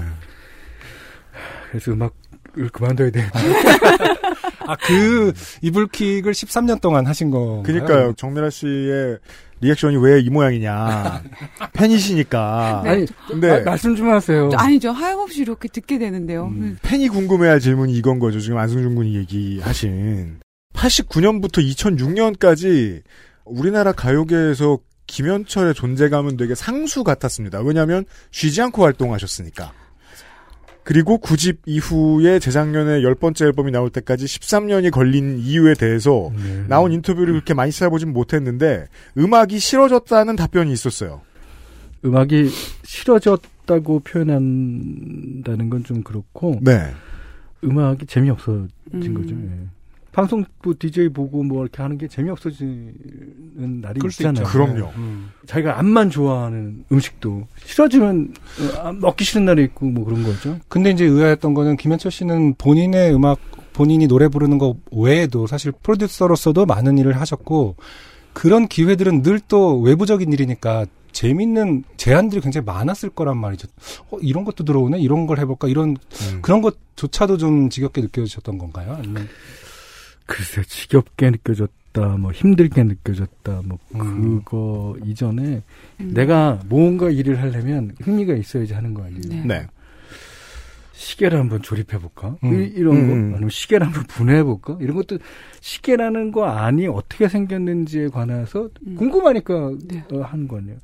G: 그래서 음악을 그만둬야 돼.
B: 아, 그 이불킥을 13년 동안 하신 거.
A: 그니까요. 정미라 씨의 리액션이 왜 이 모양이냐. 팬이시니까.
F: 네.
G: 아니,
A: 근데
G: 아, 말씀 좀 하세요.
F: 아니죠. 하염없이 이렇게 듣게 되는데요.
G: 음.
A: 팬이 궁금해할 질문이 이건 거죠. 지금 안승준 군이 얘기하신 89년부터 2006년까지 우리나라 가요계에서 김현철의 존재감은 되게 상수 같았습니다. 왜냐하면 쉬지 않고 활동하셨으니까. 그리고 9집 이후에 재작년에 열 번째 앨범이 나올 때까지 13년이 걸린 이유에 대해서
G: 네.
A: 나온 인터뷰를 그렇게 많이 찾아보진 못했는데 음악이 싫어졌다는 답변이 있었어요.
G: 음악이 싫어졌다고 표현한다는 건 좀 그렇고
A: 네.
G: 음악이 재미없어진
F: 음.
G: 거죠. 예. 방송부 DJ 보고 뭐 이렇게 하는 게 재미없어지는 날이 있잖아요.
A: 그럼요.
B: 음.
G: 자기가 암만 좋아하는 음식도 싫어지면 어, 아, 먹기 싫은 날이 있고 뭐 그런 거죠.
B: 근데 이제 의아했던 거는 김현철 씨는 본인의 음악, 본인이 노래 부르는 거 외에도 사실 프로듀서로서도 많은 일을 하셨고 그런 기회들은 늘 또 외부적인 일이니까 재밌는 제안들이 굉장히 많았을 거란 말이죠. 어, 이런 것도 들어오네? 이런 걸 해볼까? 이런,
A: 음.
B: 그런 것조차도 좀 지겹게 느껴지셨던 건가요? 아니면,
G: 글쎄 지겹게 느껴졌다, 뭐 힘들게 느껴졌다, 뭐
B: 음.
G: 그거 이전에
F: 음.
G: 내가 뭔가 일을 하려면 흥미가 있어야지 하는 거 아니에요.
F: 네.
A: 네.
G: 시계를 한번 조립해 볼까?
B: 음.
G: 이, 런거
A: 음.
G: 아니면 시계를 한번 분해해 볼까? 이런 것도 시계라는 거 안이 어떻게 생겼는지에 관해서
F: 음.
G: 궁금하니까
F: 네.
G: 어, 하는 거 아니에요.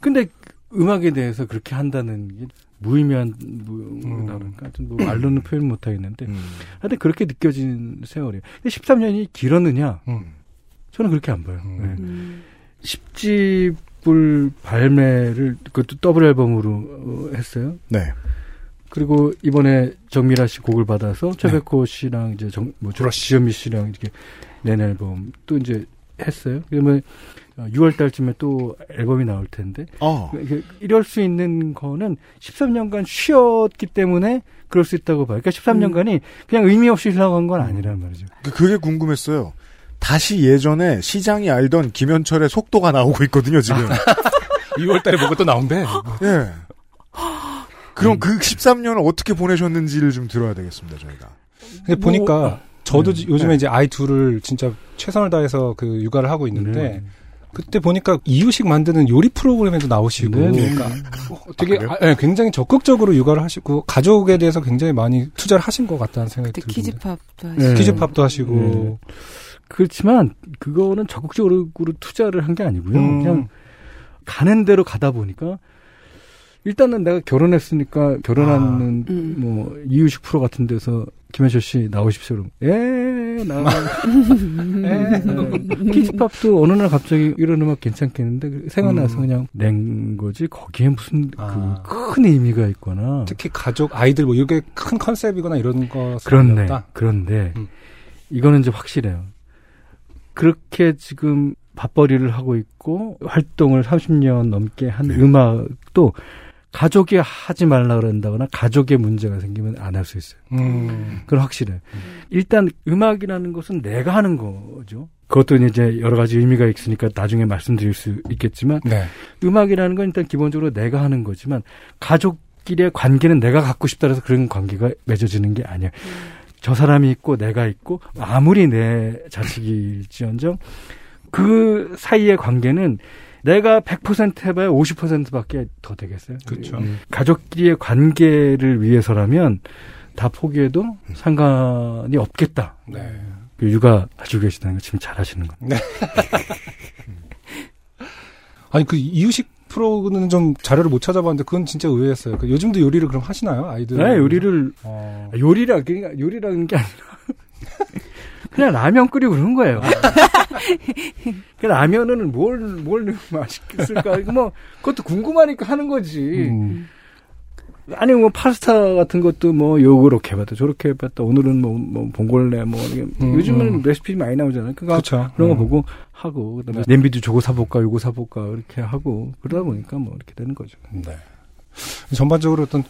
G: 근데 음악에 대해서 그렇게 한다는 게 무의미한 뭐랄까 좀뭐 말로는 표현 못 하겠는데
A: 음.
G: 하여튼 그렇게 느껴진 세월이에요. 근데 13년이 길었느냐?
B: 음.
G: 저는 그렇게 안 봐요.
B: 음.
G: 네.
F: 음.
G: 10집을 발매를 그것도 더블 앨범으로 어, 했어요.
A: 네.
G: 그리고 이번에 정미라 씨 곡을 받아서 최백호 씨랑 이제 정, 뭐 지현미 씨랑 이렇게 낸 앨범 또 이제 했어요. 그러면 6월 달쯤에 또 앨범이 나올 텐데
A: 어.
G: 이럴 수 있는 거는 13년간 쉬었기 때문에 그럴 수 있다고 봐요. 그러니까 13년간이 그냥 의미 없이 흘러간 건 아니란 말이죠.
A: 그- 그게 궁금했어요. 다시 예전에 시장이 알던 김현철의 속도가 나오고 있거든요, 지금.
B: 2월 달에 뭐가 또 나온대.
A: 예. 그럼 그 13년을 어떻게 보내셨는지를 좀 들어야 되겠습니다, 저희가.
B: 근데 보니까 저도
G: 네.
B: 요즘에
A: 네.
B: 이제 아이 둘을 진짜 최선을 다해서 그 육아를 하고 있는데
G: 네.
B: 그때 보니까 이유식 만드는 요리 프로그램에도 나오시고
G: 네, 네.
B: 그러니까 되게
A: 그래요?
B: 아, 네, 굉장히 적극적으로 육아를 하시고 가족에 대해서 굉장히 많이 투자를 하신 것 같다는 생각이 들거든요.
F: 키즈팝도
G: 네.
F: 하시고.
B: 키즈팝도 하시고
G: 네. 그렇지만 그거는 적극적으로 투자를 한 게 아니고요.
B: 음.
G: 그냥 가는 대로 가다 보니까 일단은 내가 결혼했으니까 결혼하는
F: 음.
G: 뭐 이유식 프로 같은 데서 김현철 씨 나오십시오. 그러면 에 나. 에. 키즈팝도 어느 날 갑자기 이런 음악 괜찮겠는데 그 생각나서
B: 음.
G: 그냥 낸 거지 거기에 무슨
B: 아.
G: 그큰 의미가 있거나
B: 특히 가족 아이들 뭐 이게 큰 컨셉이거나 이런 거
G: 그런데
B: 없다.
G: 그런데
B: 음.
G: 이거는 이제 확실해요. 그렇게 지금 밥벌이를 하고 있고 활동을 30년 넘게 한
A: 네.
G: 음악도 가족이 하지 말라 그런다거나 가족의 문제가 생기면 안 할 수 있어요.
B: 음.
G: 그건 확실해. 일단 음악이라는 것은 내가 하는 거죠. 그것도 이제 여러 가지 의미가 있으니까 나중에 말씀드릴 수 있겠지만
B: 네.
G: 음악이라는 건 일단 기본적으로 내가 하는 거지만 가족끼리의 관계는 내가 갖고 싶다 해서 그런 관계가 맺어지는 게 아니야. 저 사람이 있고 내가 있고 아무리 내 자식일지언정 그 사이의 관계는 내가 100% 해봐야 50%밖에 더 되겠어요.
B: 그렇죠.
G: 음. 가족끼리의 관계를 위해서라면 다 포기해도 상관이 없겠다.
B: 네.
G: 그 육아 가지고 계시다는 거 지금 잘하시는 거.
B: 아니 그 이유식 프로는 좀 자료를 못 찾아봤는데 그건 진짜 의외였어요. 그 요즘도 요리를 그럼 하시나요, 아이들?
G: 네, 요리를
B: 어.
G: 요리라 그러니까 요리라는 게 아니라 그냥 라면 끓이고 그런 거예요. 그 라면은 뭘, 뭘 맛있겠을까? 이거 뭐, 그것도 궁금하니까 하는 거지.
B: 음.
G: 아니, 뭐, 파스타 같은 것도 뭐, 요렇게 해봤다, 저렇게 해봤다, 오늘은 뭐, 뭐, 봉골레, 뭐, 이게
B: 음,
G: 요즘은
B: 음.
G: 레시피 많이 나오잖아요.
B: 그쵸.
G: 그런 거
B: 음.
G: 보고 하고, 그 다음에 냄비도 저거 사볼까, 요거 사볼까, 이렇게 하고, 그러다 보니까 뭐, 이렇게 되는 거죠.
B: 네. 전반적으로 어떤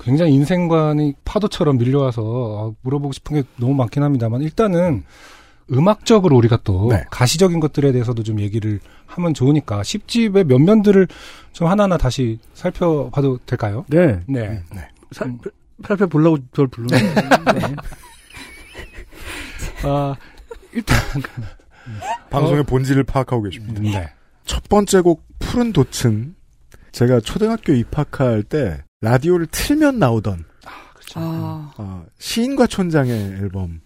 B: 굉장히 인생관이 파도처럼 밀려와서 아, 물어보고 싶은 게 너무 많긴 합니다만 일단은 음악적으로 우리가 또
A: 네.
B: 가시적인 것들에 대해서도 좀 얘기를 하면 좋으니까 10집의 몇 면들을 좀 하나하나 다시 살펴봐도 될까요?
G: 네.
B: 네.
G: 사,
B: 음.
G: 살펴보려고 저를 부르는 네.
B: 아, 일단
A: 방송의 본질을 파악하고 계십니다.
B: 네.
A: 첫 번째 곡 푸른 돛은 제가 초등학교 입학할 때 라디오를 틀면 나오던
F: 아,
A: 어, 시인과 촌장의 앨범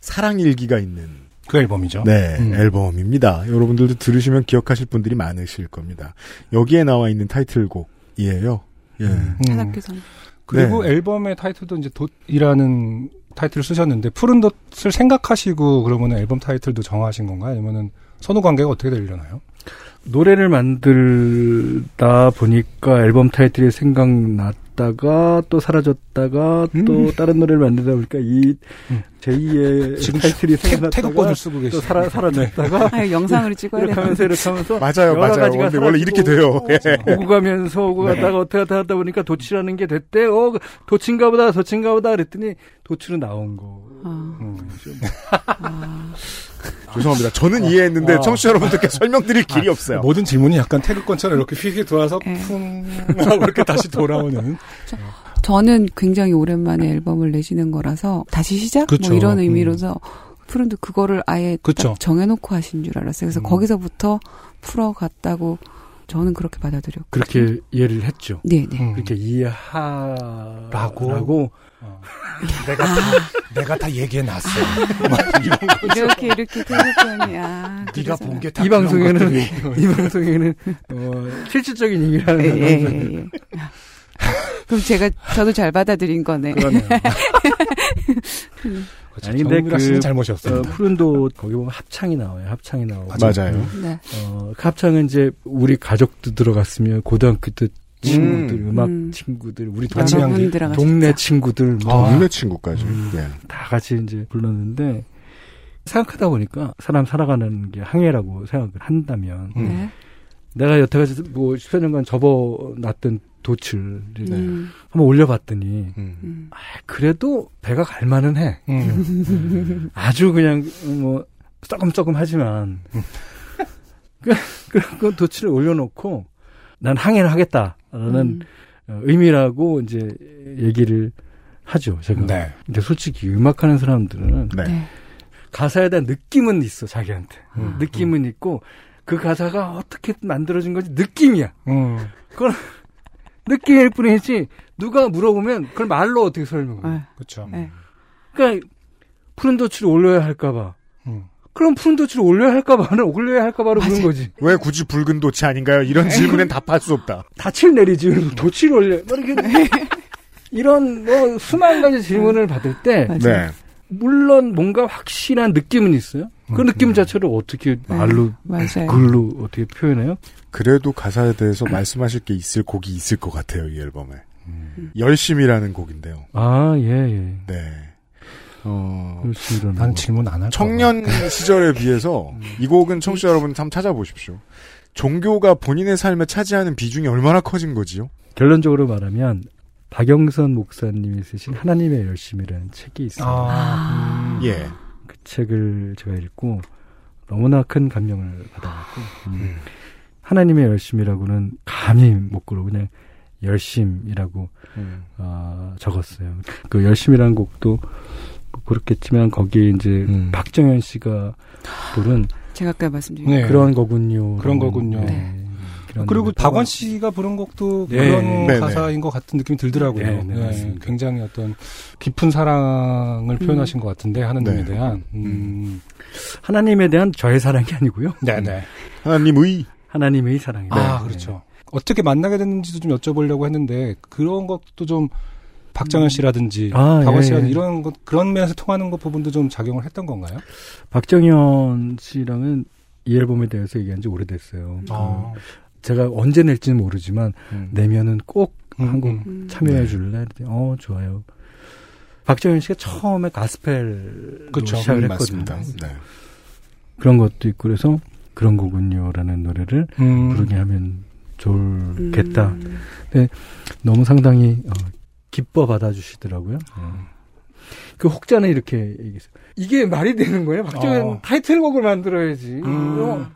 A: 사랑일기가 있는
B: 그 앨범이죠.
A: 네
B: 음.
A: 앨범입니다. 여러분들도 들으시면 기억하실 분들이 많으실 겁니다. 여기에 나와 있는 타이틀곡이에요. 예.
B: 음.
F: 한학교선.
B: 그리고
A: 네.
B: 앨범의 타이틀도 이제 돛이라는 타이틀을 쓰셨는데 푸른 돛을 생각하시고 그러면 앨범 타이틀도 정하신 건가요? 아니면은 선후 관계가 어떻게 되려나요?
G: 노래를 만들다 보니까 앨범 타이틀이 생각났다가 또 사라졌다가 또 다른 노래를 만들다 보니까 이
B: 음.
G: 제2의
B: 지금
G: 타이틀이
B: 태,
G: 생각났다가
B: 쓰고
G: 또
B: 계시죠.
G: 사라, 사라졌다가
F: 아, 영상으로 찍어야
G: 이렇게
F: 돼.
G: 하면서 이렇게 하면서
A: 맞아요, 맞아요.
G: 가지가
A: 원래, 원래 이렇게 돼요. 예.
G: 오고 가면서 오고 가다가 어떻게 하다 하다 보니까 도치라는 게 됐대. 어, 도치인가 보다, 도치인가 보다 그랬더니 도치로 나온 거.
F: 아,
B: 음.
F: 아.
A: 죄송합니다. 저는 이해했는데
B: 어.
A: 청취자 여러분들께 설명드릴 길이 없어요.
B: 모든 질문이 약간 태극권처럼 이렇게 휘게 돌아서
F: 예.
B: 풍 하고 이렇게 다시 돌아오는.
F: 저는 굉장히 오랜만에 앨범을 내시는 거라서 다시 시작?
B: 그쵸.
F: 뭐 이런
B: 음.
F: 의미로서 푸른도 그거를 아예
B: 그쵸.
F: 딱 정해놓고 하신 줄 알았어요. 그래서
B: 음.
F: 거기서부터 풀어갔다고 저는 그렇게 받아들였고.
G: 그렇게 이해를 했죠.
F: 네, 네.
B: 음.
G: 그렇게 이해하라고
B: 라고? 어. 내가 다, 내가 다 얘기해 놨어.
F: 이렇게 이렇게 태극권이 아
B: 네가. 본 게 다
G: 이 방송에는 이 방송에는 어, 실질적인 얘기를 하는
F: 예, 예,
G: 방송.
F: 예, 예. 그럼 제가 저도 잘 받아들인 거네.
B: 그러네요.
G: 아니, 근데 그- 어,
B: 잘못이었습니다.
G: 푸른도 거기 보면 합창이 나와요. 합창이 나오고.
A: 맞아요.
F: 네.
G: 어, 그 합창은 이제 우리 가족도 들어갔으면 고등학교 때 친구들, 음, 악
F: 음.
G: 친구들, 우리 동네. 동네 친구들 뭐
A: 아, 동네 친구까지.
G: 음.
A: 예.
G: 다 같이 이제 불렀는데 생각하다 보니까 사람 살아가는 게 항해라고 생각을 한다면
B: 음.
F: 네.
G: 내가 여태까지 뭐 10여 년간 접어놨던 도출 을
F: 음,
G: 한번 올려봤더니
A: 음.
F: 음.
G: 아, 그래도 배가 갈만은 해.
B: 음.
G: 아주 그냥 뭐 조금 하지만 그, 그, 그 도치를 올려놓고 난 항해를 하겠다라는
F: 음.
G: 어, 의미라고 이제 얘기를 하죠. 제가.
B: 네.
G: 근데 솔직히 음악하는 사람들은
A: 네.
F: 네.
G: 가사에 대한 느낌은 있어 자기한테
B: 음.
G: 느낌은 있고 그 가사가 어떻게 만들어진 건지 느낌이야.
B: 음.
G: 느낌일 뿐이지 누가 물어보면 그걸 말로 어떻게 설명해?
F: 네.
B: 그렇죠.
F: 네.
G: 그러니까 푸른 도치를 올려야 할까봐.
B: 음.
G: 그럼 푸른 도치를 올려야 할까봐는 올려야 할까봐로 부른 거지.
A: 왜 굳이 붉은 도치 아닌가요? 이런 질문엔 답할 수 없다.
G: 다칠 내리지. 도치를 올려. 뭐 이렇게 이런 뭐 수만 가지 질문을 받을 때
F: 맞아요.
A: 네.
G: 물론 뭔가 확실한 느낌은 있어요. 그
B: 음,
G: 느낌
B: 음.
G: 자체를 어떻게 말로
F: 맞아요.
G: 글로 어떻게 표현해요?
A: 그래도 가사에 대해서 말씀하실 게 있을 곡이 있을 것 같아요, 이 앨범에. 열심이라는 곡인데요.
G: 아, 예, 예.
A: 네. 어,
B: 난
G: 거.
B: 질문 안 할.
A: 청년 시절에 비해서 이 곡은 청취자 여러분 한번 찾아보십시오. 종교가 본인의 삶에 차지하는 비중이 얼마나 커진 거지요?
G: 결론적으로 말하면 박영선 목사님이 쓰신 하나님의 열심이라는 책이 있어요.
B: 아, 음.
A: 예.
G: 그 책을 제가 읽고 너무나 큰 감명을 받아갖고 음, 하나님의 열심이라고는 감히 못 그러고 그냥 열심이라고
A: 음.
G: 어, 적었어요. 그 열심이라는 곡도 뭐 그렇겠지만 거기에 이제
B: 음.
G: 박정현 씨가 부른
F: 제가 아까 말씀드린
B: 네.
G: 그런 거군요.
B: 그런 거군요.
G: 네. 그런
B: 그리고 박원 씨가 부른 곡도
G: 네.
B: 그런
A: 네네.
B: 가사인 것 같은 느낌이 들더라고요.
G: 네, 네,
B: 네. 굉장히 어떤 깊은 사랑을 표현하신 것 같은데 하느님에
A: 네.
B: 대한. 음.
G: 하나님에 대한 저의 사랑이 아니고요.
B: 네네.
A: 하나님의
G: 하나님의 사랑이다.
B: 아 그렇죠. 어떻게 만나게 됐는지도 좀 여쭤보려고 했는데 그런 것도 좀 박정현 씨라든지
G: 아,
B: 박원
G: 예,
B: 씨라든지
G: 예.
B: 이런 것 그런 면에서 통하는 것 부분도 좀 작용을 했던 건가요?
G: 박정현 씨랑은 이 앨범에 대해서 얘기한 지 오래됐어요.
B: 아.
G: 그 제가 언제 낼지는 모르지만
B: 음.
G: 내면은 꼭
B: 음,
G: 한곡
B: 음.
F: 음.
G: 참여해
A: 네.
G: 줄래? 그랬더니 어 좋아요. 박정현 씨가 처음에 가스펠로
B: 그쵸.
G: 시작을
A: 음,
G: 했거든요.
A: 네.
G: 그런 것도 있고 그래서 그런 거군요라는 노래를
B: 음.
G: 부르게 하면 좋겠다.
F: 음.
G: 너무 상당히 어, 기뻐 받아주시더라고요.
B: 음.
G: 그 혹자는 이렇게 얘기했어요. 이게 말이 되는 거예요? 박정현
B: 어.
G: 타이틀곡을 만들어야지.
B: 음.
G: 어,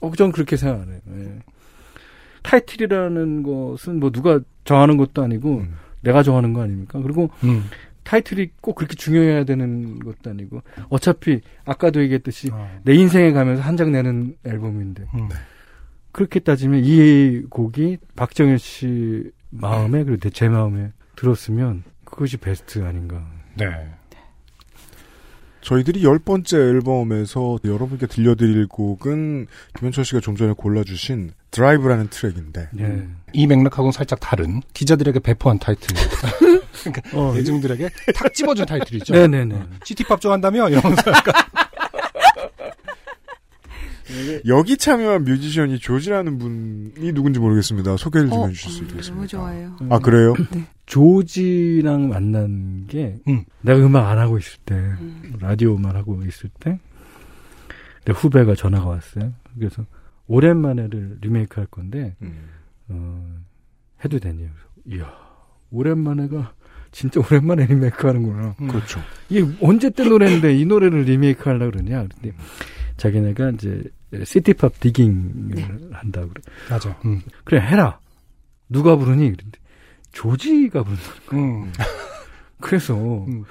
G: 어, 전 그렇게 생각해요. 예. 타이틀이라는 것은 뭐 누가 정하는 것도 아니고
A: 음.
G: 내가 정하는 거 아닙니까? 그리고
B: 음.
G: 타이틀이 꼭 그렇게 중요해야 되는 것도 아니고 어차피 아까도 얘기했듯이
B: 아.
G: 내 인생에 가면서 한 장 내는 앨범인데
B: 음.
G: 그렇게 따지면 이 곡이 박정현 씨 마음에 그리고 제 마음에 들었으면 그것이 베스트 아닌가.
B: 네.
A: 저희들이 열 번째 앨범에서 여러분께 들려드릴 곡은 김현철 씨가 좀 전에 골라주신 드라이브라는 트랙인데
G: 예.
B: 이 맥락하고는 살짝 다른 기자들에게 배포한 타이틀. 그러니까
G: 어,
B: 대중들에게 탁 집어준 타이틀이죠.
G: 네네네.
B: 시티팝 좋아한다며 이러면서 약간
A: 여기 참여한 뮤지션이 조지라는 분이 누군지 모르겠습니다. 소개를 좀
F: 어,
A: 해주실 수 있겠습니까?
F: 너무 좋아요.
A: 아 그래요?
G: 조지랑 만난 게
B: 음.
G: 내가 음악 안 하고 있을 때
F: 음.
G: 라디오만 하고 있을 때 내 후배가 전화가 왔어요. 그래서 오랜만에를 리메이크 할 건데
A: 음.
G: 어, 해도 되냐? 그래서 이야 오랜만에가 진짜 오랜만에 리메이크 하는구나.
B: 음.
A: 그렇죠.
G: 이게 언제 때 노래인데 이 노래를 리메이크 하려고 그러냐? 근데 자기네가 이제 시티팝 디깅을
F: 네.
G: 한다고 그래.
B: 맞아. 음.
G: 그래 해라. 누가 부르니? 그런데 조지가 부른다.
B: 음.
G: 그래서
B: 음.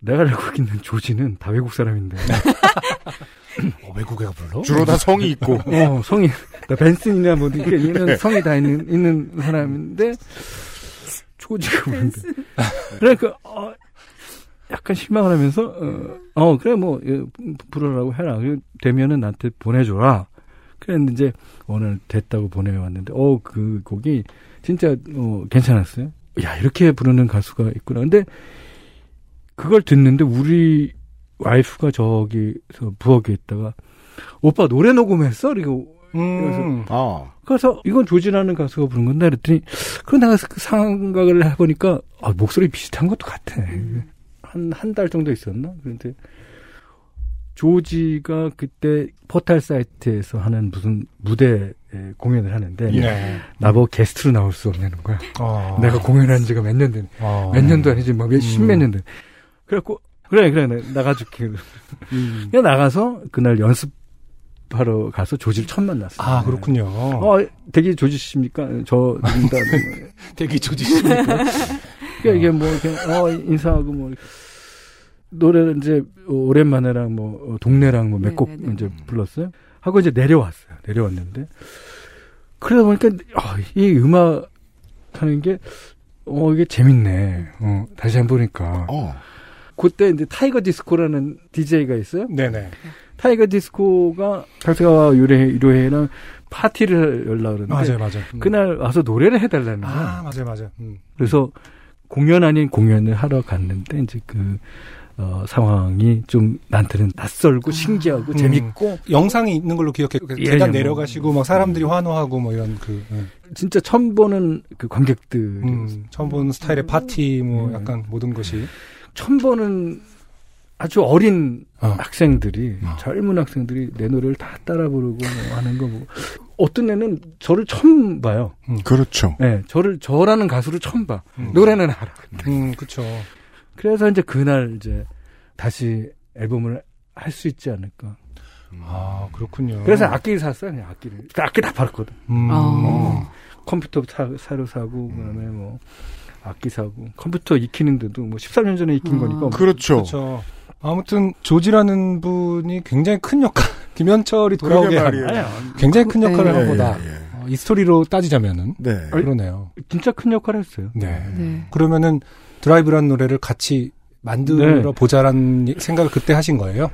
G: 내가 알고 있는 조지는 다 외국 사람인데.
B: 어, 외국 애가 불러?
A: 주로 다 성이 있고
G: 어, 성이, 나 벤슨이나 뭐, 이렇게 있는 성이 다 있는, 있는 사람인데, 조지가 부른다. 그러니까, 어, 약간 실망을 하면서, 어, 어, 그래, 뭐, 예, 부르라고 해라. 되면은 나한테 보내줘라. 그랬는데, 이제, 오늘 됐다고 보내왔는데, 어, 그 곡이 진짜, 어, 괜찮았어요. 야, 이렇게 부르는 가수가 있구나. 근데, 그걸 듣는데, 우리 와이프가 저기서 부엌에 있다가, 오빠 노래 녹음했어? 그리고
B: 음.
A: 아
G: 그래서 이건 조지라는 가수가 부른 건데 그랬더니 그럼 내가 그 생각을 해보니까 아, 목소리 비슷한 것도 같아. 한한 달 정도 있었나? 그런데 조지가 그때 포탈 사이트에서 하는 무슨 무대 공연을 하는데
B: 네.
G: 나보고 게스트로 나올 수 없냐는 거야.
B: 어.
G: 내가 공연한 지가 몇년 되네.
B: 어.
G: 몇 년도 아니지 뭐
B: 음.
G: 십몇 년 돼. 그래갖고 그래 그래 내- 나가줄게.
B: 음.
G: 그냥 나가서 그날 연습 하러 가서 조지를 처음 만났어.
B: 아, 그렇군요.
G: 어, 되게 조지십니까? 저.
B: 되게 조지십니까?
G: 그러니까 이게 뭐, 이렇게, 어, 인사하고 뭐, 노래를 이제 오랜만에랑 뭐, 어, 동네랑 뭐 몇곡
F: 네네네.
G: 이제 불렀어요. 하고 이제 내려왔어요. 내려왔는데. 그러다 보니까, 아, 이 음악 하는 게, 어, 이게 재밌네. 어, 다시 한 번 보니까.
A: 어.
G: 그때 이제 타이거 디스코라는 DJ가 있어요.
B: 네네.
G: 타이거 디스코가 하세가와 요헤, 요헤이랑 파티를 열라 그러는데.
B: 맞아요, 맞아요. 음.
G: 그날 와서 노래를 해달라는 거야.
B: 아, 맞아요, 맞아요. 음.
G: 그래서 공연 아닌 공연을 하러 갔는데 이제 그 어, 상황이 좀 나한테는 낯설고 신기하고
B: 음.
G: 재밌고
B: 영상이 있는 걸로 기억해.
G: 예,
B: 계단
G: 예,
B: 내려가시고 막 사람들이 환호하고 뭐 이런 그 예.
G: 진짜 처음 보는 그 관객들
B: 음, 처음 본 스타일의 파티 뭐
G: 음.
B: 약간 모든 것이
G: 처음 보는 아주 어린
B: 어.
G: 학생들이
B: 어.
G: 젊은 학생들이 내 노래를 다 따라 부르고 뭐 하는 거 뭐 어떤 애는 저를 처음 봐요.
A: 그렇죠.
G: 네, 저를 저라는 가수를 처음 봐.
B: 음.
G: 노래는 알아.
B: 음, 그쵸.
G: 그래서 이제 그날 이제 다시 앨범을 할 수 있지 않을까.
B: 아, 그렇군요.
G: 그래서 악기를 샀어요, 그냥 악기를. 그 악기 다 팔았거든.
B: 음.
F: 어.
G: 컴퓨터 사, 사료 사고, 그 다음에 뭐, 악기 사고. 컴퓨터 익히는데도 뭐 13년 전에 익힌
F: 어.
G: 거니까.
A: 그렇죠.
B: 그렇죠. 아무튼 죠지라는 분이 굉장히 큰 역할, 김현철이 돌아오게 한. 굉장히 큰 역할을
F: 네.
B: 한 거다.
A: 예, 예.
B: 어, 이 스토리로 따지자면은
A: 네.
B: 그러네요.
G: 진짜 큰 역할을 했어요.
B: 네.
F: 네.
B: 그러면은 드라이브라는 노래를 같이 만들어
G: 네.
B: 보자라는 생각을 그때 하신 거예요?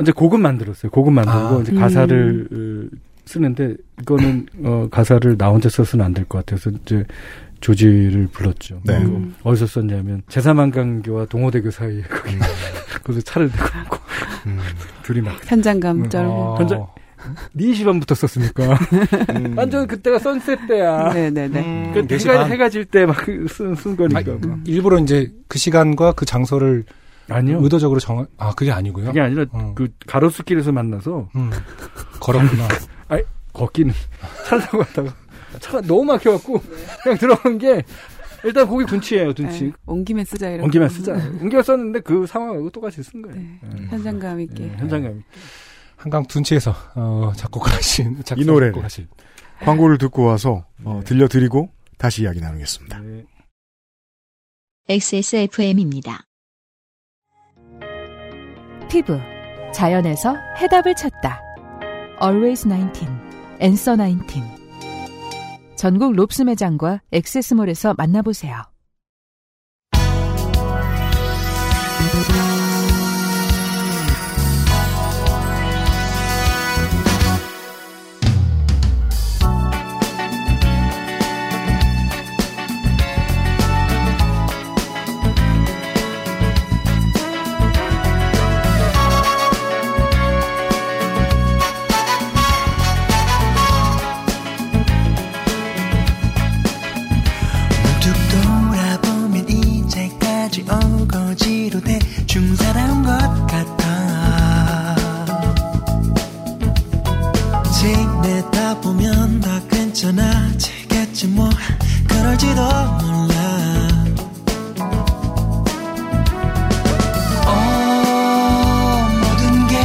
G: 이제 곡은 만들었어요. 곡은 만들고,
B: 아.
G: 이제
F: 음.
G: 가사를, 쓰는데 이거는 어, 가사를 나 혼자 써서는 안 될 것 같아서 이제 조지를 불렀죠.
A: 네.
F: 음.
G: 어디서 썼냐면 제삼한강교와 동호대교 사이에 거기 거기서 차를 대고
A: 음.
G: 둘이 막
F: 현장감
G: 음.
F: 쩔고.
B: 아.
G: 현장- 4시 반부터 썼으니까 완전 그때가 sunset 때야.
F: 네네네.
B: 음,
G: 그
B: 4시
G: 해가,
B: 반.
G: 해가 질 때 막 쓴 쓴 거니까.
B: 아,
G: 막.
B: 일부러 이제 그 시간과 그 장소를
G: 아니요.
B: 의도적으로 정한 아 그게 아니고요.
G: 그게 아니라
B: 어.
G: 그 가로수길에서 만나서
B: 음. 걸었구나.
G: 걷기는 차를 타고 갔다가 차가 너무 막혀갖고 그냥 들어간 게 일단 거기 둔치예요 둔치.
F: 네. 온 김에 쓰자 이렇게.
G: 옮기면 쓰자. 옮겨 썼는데 그 상황하고 똑같이 쓴 거예요.
F: 네.
G: 네.
F: 현장감 있게.
G: 네, 현장감.
B: 한강 둔치에서 어, 작곡하신 작사,
A: 이 노래를.
B: 작곡하신
A: 광고를 듣고 와서 어,
G: 네.
A: 들려드리고 다시 이야기 나누겠습니다.
G: 네.
C: XSFM입니다.
H: 피부 자연에서 해답을 찾다. Always 19, Answer 19. 전국 롭스 매장과 액세스몰에서 만나보세요.
I: 괜찮아 지겠지 뭐. 그럴지도 몰라. 어, 모든 게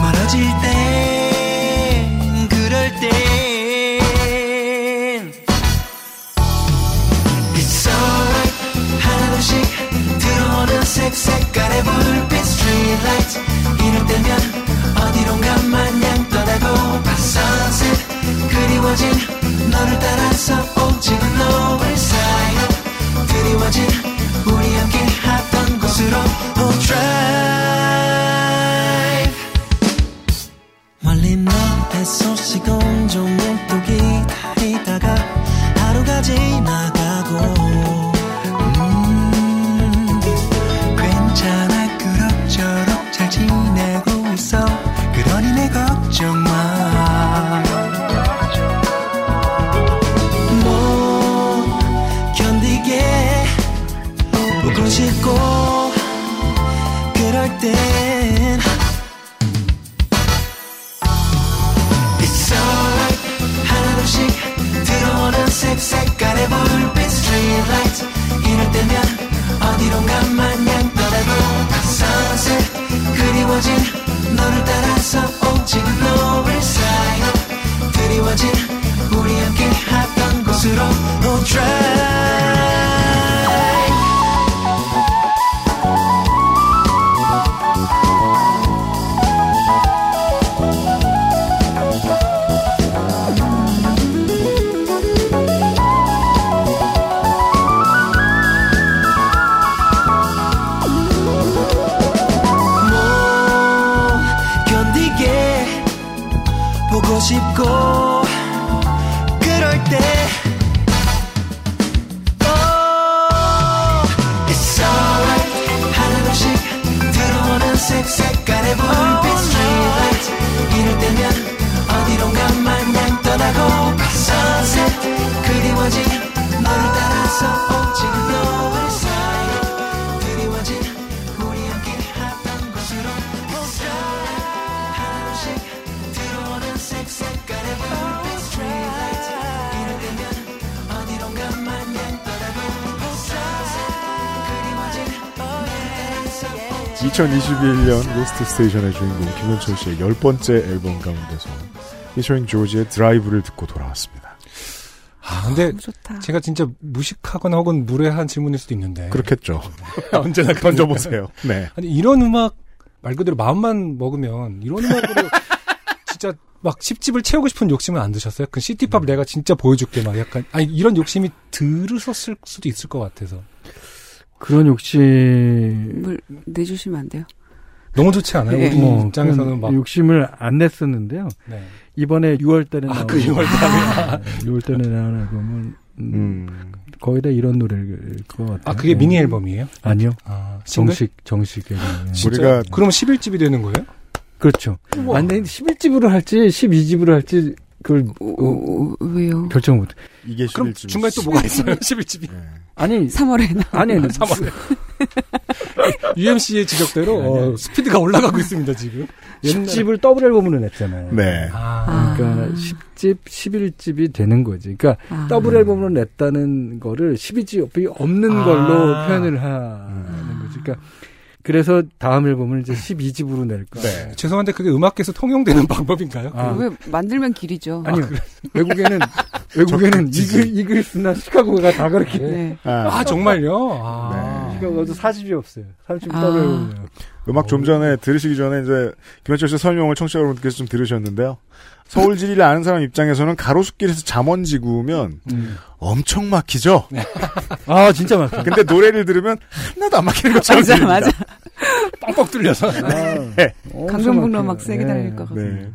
I: 멀어질 땐 그럴 땐 It's 하나둘씩 들어오는 색색깔의 불빛 Street
A: 2021년 Lost Station의 주인공 김현철 씨의 열 번째 앨범 가운데서 피처링 조지의 드라이브를 듣고 돌아왔습니다.
B: 아 근데
F: 좋다.
B: 제가 진짜 무식하거나 혹은 무례한 질문일 수도 있는데
A: 그렇겠죠.
B: 언제나
A: 던져보세요. 네.
B: 아니 이런 음악 말 그대로 마음만 먹으면 이런 음악으로 진짜 막 10집을 채우고 싶은 욕심은 안 드셨어요? 그 city pop 내가 진짜 보여줄게 막 약간 아니 이런 욕심이 들으셨을 수도 있을 것 같아서
G: 그런 욕심
F: 물 내주시면 안 돼요?
B: 너무 좋지 않아요?
F: 네.
B: 우리
G: 뭐
B: 입장에서는 막
G: 욕심을 안 냈었는데요.
B: 네.
G: 이번에 6월달에
B: 아,
G: 나온
B: 그 6월 달에.
G: 6월달에 나온 앨범은 음,
A: 음.
G: 거의 다 이런 노래일 것 같아요.
B: 아 그게
G: 네.
B: 미니 앨범이에요?
G: 아니요.
B: 아?
G: 정식 정식 앨범.
A: 우리가
B: 그러면 11집이 되는 거예요?
G: 그렇죠.
B: 우와.
G: 안 돼. 11집으로 할지 12집으로 할지 그걸
F: 어, 어, 왜요?
G: 결정 못. 해.
A: 이게
B: 그럼
A: 11집.
B: 중간에 또 뭐가 있어요? 11집이.
G: 아니
F: 3월에 나.
G: 아니
B: 3월에. UMC의 지적대로 어, 스피드가 올라가고 있습니다 지금.
G: 10집을 더블 앨범으로 냈잖아요.
A: 네.
B: 아,
G: 그러니까 10집, 11집이 되는 거지. 그러니까
F: 아.
G: 더블 앨범으로 냈다는 거를 12집이 없는
B: 아.
G: 걸로 표현을 하는 거지. 그러니까 그래서 다음 앨범을 이제 12집으로 낼 거야.
A: 네.
B: 죄송한데 그게 음악계에서 통용되는 방법인가요?
G: 아,
F: 왜 만들면 길이죠.
G: 아니 외국에는 외국에는 이글 이글스나 시카고가 다 그렇게. 해.
F: 네.
B: 아, 정말요? 아.
G: 시카고도 40이 없어요. 40이
F: 아.
G: 더블 앨범이에요.
A: 음악 좀 전에 들으시기 전에 이제 김현철 씨 설명을 청취자 여러분께서 좀 들으셨는데요. 서울 지리를 아는 사람 입장에서는 가로수길에서 잠원 지 구우면 엄청 막히죠.
G: 아 진짜 막혀.
A: 근데 노래를 들으면 하나도 안 막히는 것처럼
F: 맞아,
A: 들립니다.
F: 맞아.
B: 뻥뻥 뚫려서.
F: 강변북로 막 세게 달릴 것 같아요.
A: 네.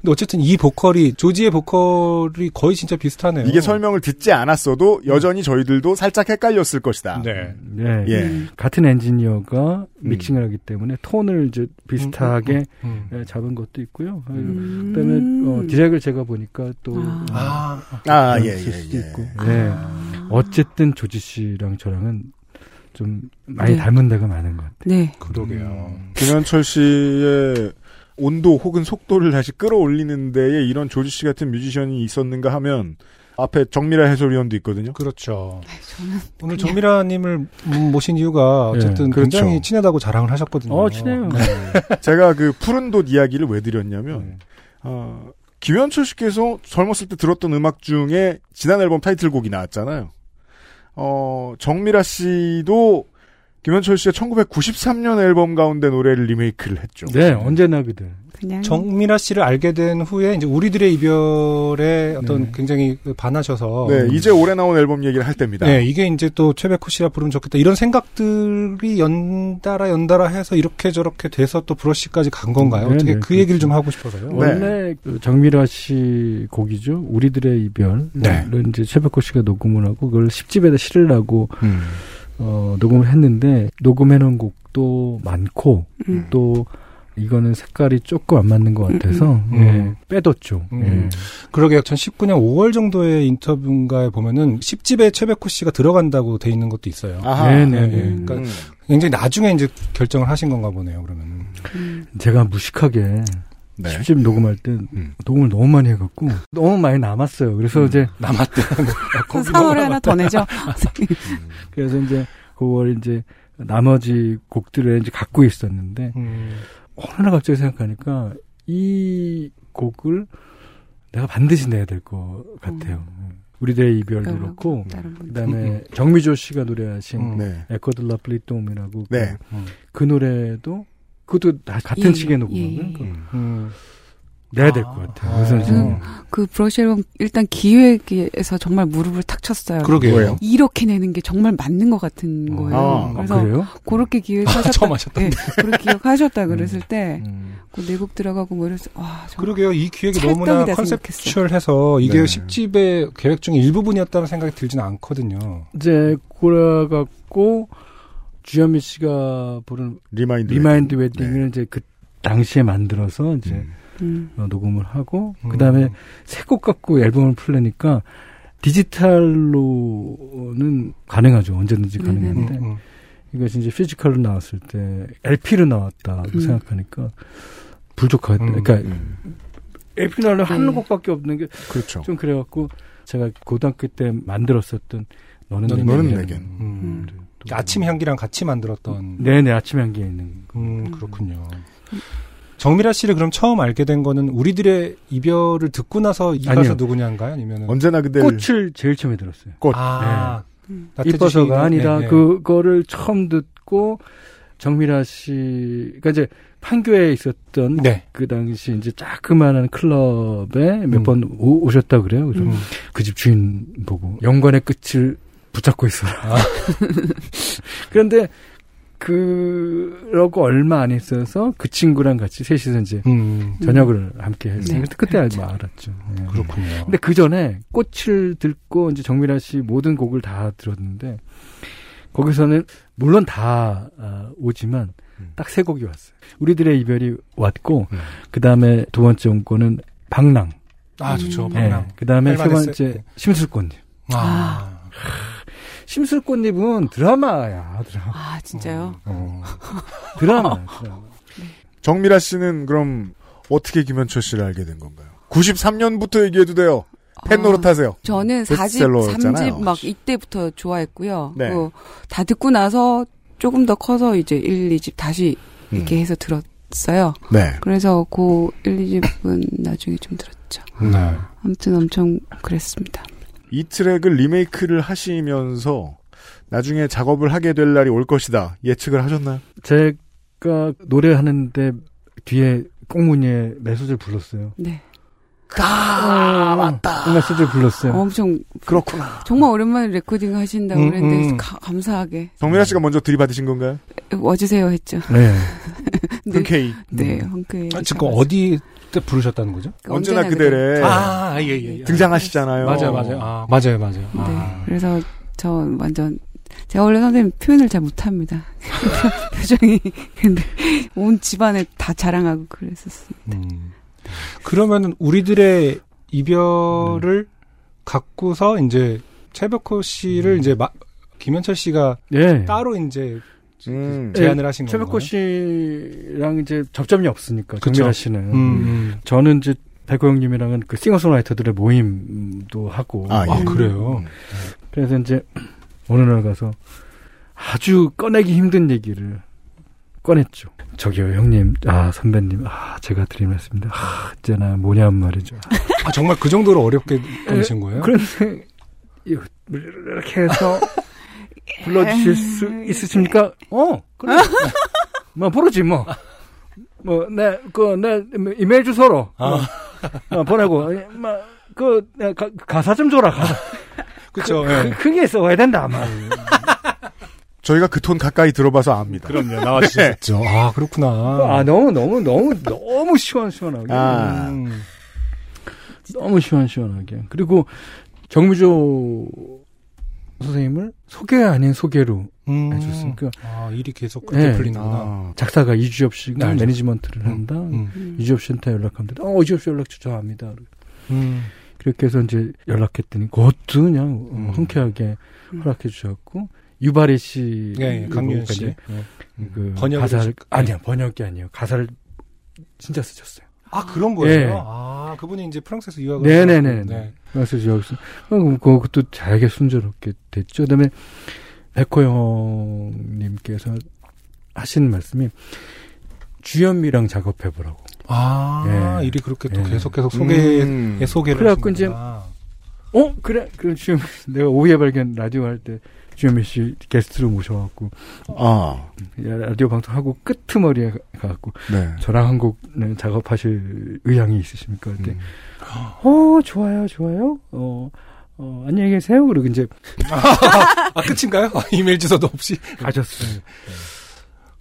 B: 근데 어쨌든 이 보컬이 조지의 보컬이 거의 진짜 비슷하네요.
A: 이게 설명을 듣지 않았어도 여전히 저희들도 살짝 헷갈렸을 것이다.
B: 네.
G: 네.
A: 예.
G: 같은 엔지니어가 믹싱을 하기 때문에 톤을 이제 비슷하게
B: 음.
G: 예, 잡은 것도 있고요. 아,
F: 음.
G: 그다음에 어, 디렉을 제가 보니까 또
F: 아.
B: 아,
A: 아,
G: 그런
A: 예,
G: 쓸
A: 예,
G: 수도
A: 예.
G: 있고. 네. 어쨌든 조지 씨랑 저랑은 좀 많이
F: 네.
G: 닮은 데가 많은 것 같아요.
F: 네.
B: 그러게요.
A: 김현철 씨의 온도 혹은 속도를 다시 끌어올리는 데에 이런 조지 씨 같은 뮤지션이 있었는가 하면 앞에 정미라 해설위원도 있거든요.
B: 그렇죠.
F: 저는
B: 오늘 정미라님을 모신 이유가 어쨌든
A: 네, 그렇죠.
B: 굉장히 친하다고 자랑을 하셨거든요.
G: 어, 친해요.
B: 네.
A: 제가 그 푸른 돛 이야기를 왜 드렸냐면
B: 네.
A: 어, 김현철 씨께서 젊었을 때 들었던 음악 중에 지난 앨범 타이틀곡이 나왔잖아요. 어, 정미라 씨도 김현철 씨의 1993년 앨범 가운데 노래를 리메이크를 했죠.
G: 네, 언제나 그들.
F: 그냥
B: 정미라 씨를 알게 된 후에 이제 우리들의 이별에 어떤
G: 네.
B: 굉장히 반하셔서
A: 네, 이제 올해 나온 앨범 얘기를 할 때입니다.
B: 네, 이게 이제 또 최백호 씨라 부르면 좋겠다. 이런 생각들이 연달아 연달아 해서 이렇게 저렇게 돼서 또 브러쉬까지 간 건가요?
G: 네,
B: 어떻게
G: 네,
B: 그 얘기를
G: 그렇죠.
B: 좀 하고 싶어서요.
G: 원래 그 정미라 씨 곡이죠. 우리들의 이별을
B: 네.
G: 이제 최백호 씨가 녹음을 하고 그걸 10집에다 실으라고
A: 음.
G: 어, 녹음을 했는데 녹음해놓은 곡도 많고
F: 음.
G: 또 이거는 색깔이 조금 안 맞는 것 같아서
B: 음.
G: 예,
B: 음.
G: 빼뒀죠.
B: 음.
G: 예.
B: 그러게요. 2019년 5월 정도의 인터뷰인가에 보면은 10집에 최백호 씨가 들어간다고 돼 있는 것도 있어요.
A: 아하.
G: 네, 네,
B: 네,
G: 네.
B: 그러니까
A: 음.
B: 굉장히 나중에 이제 결정을 하신 건가 보네요. 그러면
F: 음.
G: 제가 무식하게
A: 네.
G: 10집 녹음할 때
A: 음.
G: 녹음을 너무 많이 해갖고 너무 많이 남았어요. 그래서 이제
B: 남았대.
F: 그 3월에 하나 더 내죠.
G: 그래서 이제 그걸 이제 나머지 곡들을 이제 갖고 있었는데
B: 음.
G: 어느 날 갑자기 생각하니까 이 곡을 내가 반드시 내야 될 것 같아요. 우리들의 이별도 그렇고. 그다음에 정미조 씨가 노래하신
B: 음.
A: 네.
G: Écoute, la pluie tombe이라고
A: 네.
G: 그, 그 노래도 그것도 다 같은
F: 예,
G: 시기에
F: 예,
G: 녹음하면
F: 예.
G: 그
B: 음.
G: 내야 될
B: 아.
G: 것 같아요. 그래서 이제
F: 음. 그 브러쉬 앨범 일단 기획에서 정말 무릎을 탁 쳤어요.
B: 그러게요.
F: 이렇게 내는 게 정말 맞는 것 같은 거예요.
A: 아,
F: 그래서
G: 아, 그래요?
F: 그렇게 기획하셨다.
B: 처음 하셨다.
F: 네, 그렇게 기획하셨다 그랬을 때,
G: 음.
F: 그 네 곡 들어가고 뭐 이래서, 와, 정말
B: 그러게요. 이 기획이 너무나. conceptual해서 이게
A: 네.
B: 10집의 계획 중에 일부분이었다는 생각이 들지는 않거든요.
G: 이제 그래갖고 주현미 씨가 부른 remind. Remind wedding을 이제 그 당시에 만들어서 이제
A: 음.
F: 음.
G: 어, 녹음을 하고
B: 음.
G: 그다음에 새 곡 갖고 앨범을 풀려니까 디지털로는 가능하죠 언제든지
F: 음,
G: 가능한데
B: 음, 음.
G: 이것이 이제 physical로 나왔을 때 LP로 나왔다고
F: 음.
G: 생각하니까 부족하다.
B: 음.
G: 그러니까
A: 음.
G: LP 나를 한
F: 네.
G: 곡밖에 없는 게
A: 그렇죠.
G: 좀 그래갖고 제가 고등학교 때 만들었었던 너는
B: 너는
G: 내겐.
A: 너는 내겐.
B: 음.
G: 또
B: 아침 향기랑 같이 만들었던.
G: 네네 아침 향기에 있는 거.
B: 음, 그렇군요. 정미라 씨를 그럼 처음 알게 된 거는 우리들의 이별을 듣고 나서 이 가수
G: 아니요.
B: 누구냐인가요? 아니면은
A: 언제나 그댈
G: 꽃을 제일 처음에 들었어요.
A: 꽃.
B: 아,
F: 음.
B: 나태주
G: 이뻐서가 아니라
B: 네, 네.
G: 그거를 처음 듣고 정미라 씨, 그러니까 이제 판교에 있었던
B: 네.
G: 그 당시 이제 자그마한 클럽에 몇
B: 음.
G: 번 오셨다 그래요. 그래서
B: 음.
G: 그집 주인 보고 영관의 끝을 붙잡고 있어라.
B: 아.
G: 그런데 그러고 얼마 안 있어서 그 친구랑 같이 셋이서 이제
B: 음.
G: 저녁을 함께 했어요.
F: 네,
G: 그때
F: 그렇죠.
G: 알았죠. 예.
B: 그렇군요.
G: 근데 그 전에 꽃을 듣고 이제 정미라 씨 모든 곡을 다 들었는데 거기서는 물론 다 아, 오지만
A: 음.
G: 딱세 곡이 왔어요. 우리들의 이별이 왔고
B: 음.
G: 그 다음에 두 번째 온 거는 방랑.
B: 아, 좋죠.
F: 음.
B: 방랑.
G: 그 다음에 세. 번째 심술꽃잎.
B: 아.
G: 심술꽃잎은 드라마야 드라마.
F: 아 진짜요?
G: 어. 드라마. 드라마.
A: 정미라 씨는 그럼 어떻게 김현철 씨를 알게 된 건가요? 93년부터 얘기해도 돼요. 팬
F: 아,
A: 노릇 하세요.
F: 저는 4집,
A: 베스트셀러였잖아요.
F: 3집 막 이때부터 좋아했고요.
A: 네.
F: 그다 듣고 나서 조금 더 커서 이제 1, 2집 다시 이렇게
A: 음.
F: 해서 들었어요.
A: 네.
F: 그래서 그 1, 2집은 나중에 좀 들었죠.
B: 네.
F: 아무튼 엄청 그랬습니다.
A: 이 트랙을 리메이크를 하시면서 나중에 작업을 하게 될 날이 올 것이다 예측을 하셨나요?
G: 제가 노래하는데 뒤에 꽁무니에 메소드를 불렀어요.
F: 네.
G: 아, 맞다. 메소드를 불렀어요.
F: 엄청
A: 그렇구나.
F: 정말 오랜만에 레코딩 하신다고
B: 음,
F: 그랬는데
B: 음.
F: 가- 감사하게
A: 정미라 씨가 먼저 들이받으신 건가요?
F: 와주세요 했죠.
G: 네.
F: 네.
A: 흔쾌히
F: 네,
A: 음.
F: 흔쾌히.
B: 아, 지금 어디 때 부르셨다는 거죠?
A: 언제나 그대래
B: 아, 예, 예. 예.
A: 등장하시잖아요.
B: 맞아요, 맞아요. 아, 맞아요, 맞아요.
F: 네.
B: 아.
F: 그래서 저 완전 제가 원래 선생님 표현을 잘 못합니다. 표정이 근데 온 집안에 다 자랑하고 그랬었어요.
B: 음. 그러면은 우리들의 이별을 갖고서 이제 최백호 씨를 이제 마, 김현철 씨가
G: 예.
B: 따로 이제
A: 음.
B: 제안을 하신 건가요?
G: 최백호 씨랑 이제 접점이 없으니까. 정미라 씨는
B: 음, 음.
G: 저는 이제 백호 형님이랑은 그 싱어송라이터들의 모임도 하고
A: 아, 예.
B: 아, 그래요?
G: 그래서 이제 어느 날 가서 아주 꺼내기 힘든 얘기를 꺼냈죠. 저기요 형님, 아 선배님, 아 제가 드린 말씀인데, 아 있잖아 뭐냐 말이죠.
B: 아, 정말 그 정도로 어렵게 보내신 거예요?
G: 그런데 이거 이렇게 해서 불러주실 수 있으십니까? 어, 그래. 뭐 부르지 뭐. 뭐, 내, 그, 내, 이메일 주소로.
B: 아.
G: 어, 보내고, 뭐, 그, 내 가, 가사 좀 줘라, 가사.
B: 그쵸,
G: 그,
B: 예.
G: 크게 써야 된다, 아마.
A: 저희가 그 톤 가까이 들어봐서 압니다.
B: 그럼요, 나와주셨죠. 아, 그렇구나.
G: 아, 너무, 너무, 너무, 너무 시원시원하게.
A: 아.
B: 음.
G: 너무 시원시원하게. 그리고 정무조 선생님을 소개 아닌 소개로
B: 음.
G: 해줬으니까
B: 아, 일이 계속 그렇게
G: 네.
B: 풀리는구나.
A: 아,
G: 작사가 이주엽 씨가
B: 네.
G: 매니지먼트를
B: 음,
G: 한다.
B: 음.
G: 이주엽 씨한테 연락하면 돼. 어, 이주엽 씨 연락 주저합니다.
B: 음.
G: 그렇게 해서 이제 연락했더니 그것도 그냥 어,
B: 음.
G: 흔쾌하게 허락해 주셨고 유발이 씨,
B: 예, 예, 씨. 예.
G: 그 가사를 아니야 번역이 아니에요. 가사를 진짜 쓰셨어요.
B: 아, 그런 거예요?
G: 예.
B: 아, 그분이 이제 프랑스에서 유학을
G: 네네네.
B: 하셨고, 네.
G: 그래서 여기서 어, 그것도 잘게 순조롭게 됐죠. 그다음에 백호 형님께서 하신 말씀이 주현미랑 작업해보라고.
B: 아,
G: 예.
B: 일이 그렇게 또
G: 예.
B: 계속 계속 소개에
A: 음.
B: 소개를
G: 그래갖고
B: 하시는구나.
G: 어 그래 그럼 주현미 씨, 내가 오후에 발견 라디오 할 때 주현미 씨 게스트로 모셔갖고
A: 아,
G: 라디오 방송하고 끄트머리에 가갖고
A: 네.
G: 저랑 한 곡 작업하실 의향이 있으십니까?
A: 음.
G: 어 좋아요 좋아요 어, 어 안녕히 계세요 그리고 이제
B: 아, 끝인가요? 아, 이메일 주소도 없이.
G: 가셨어요.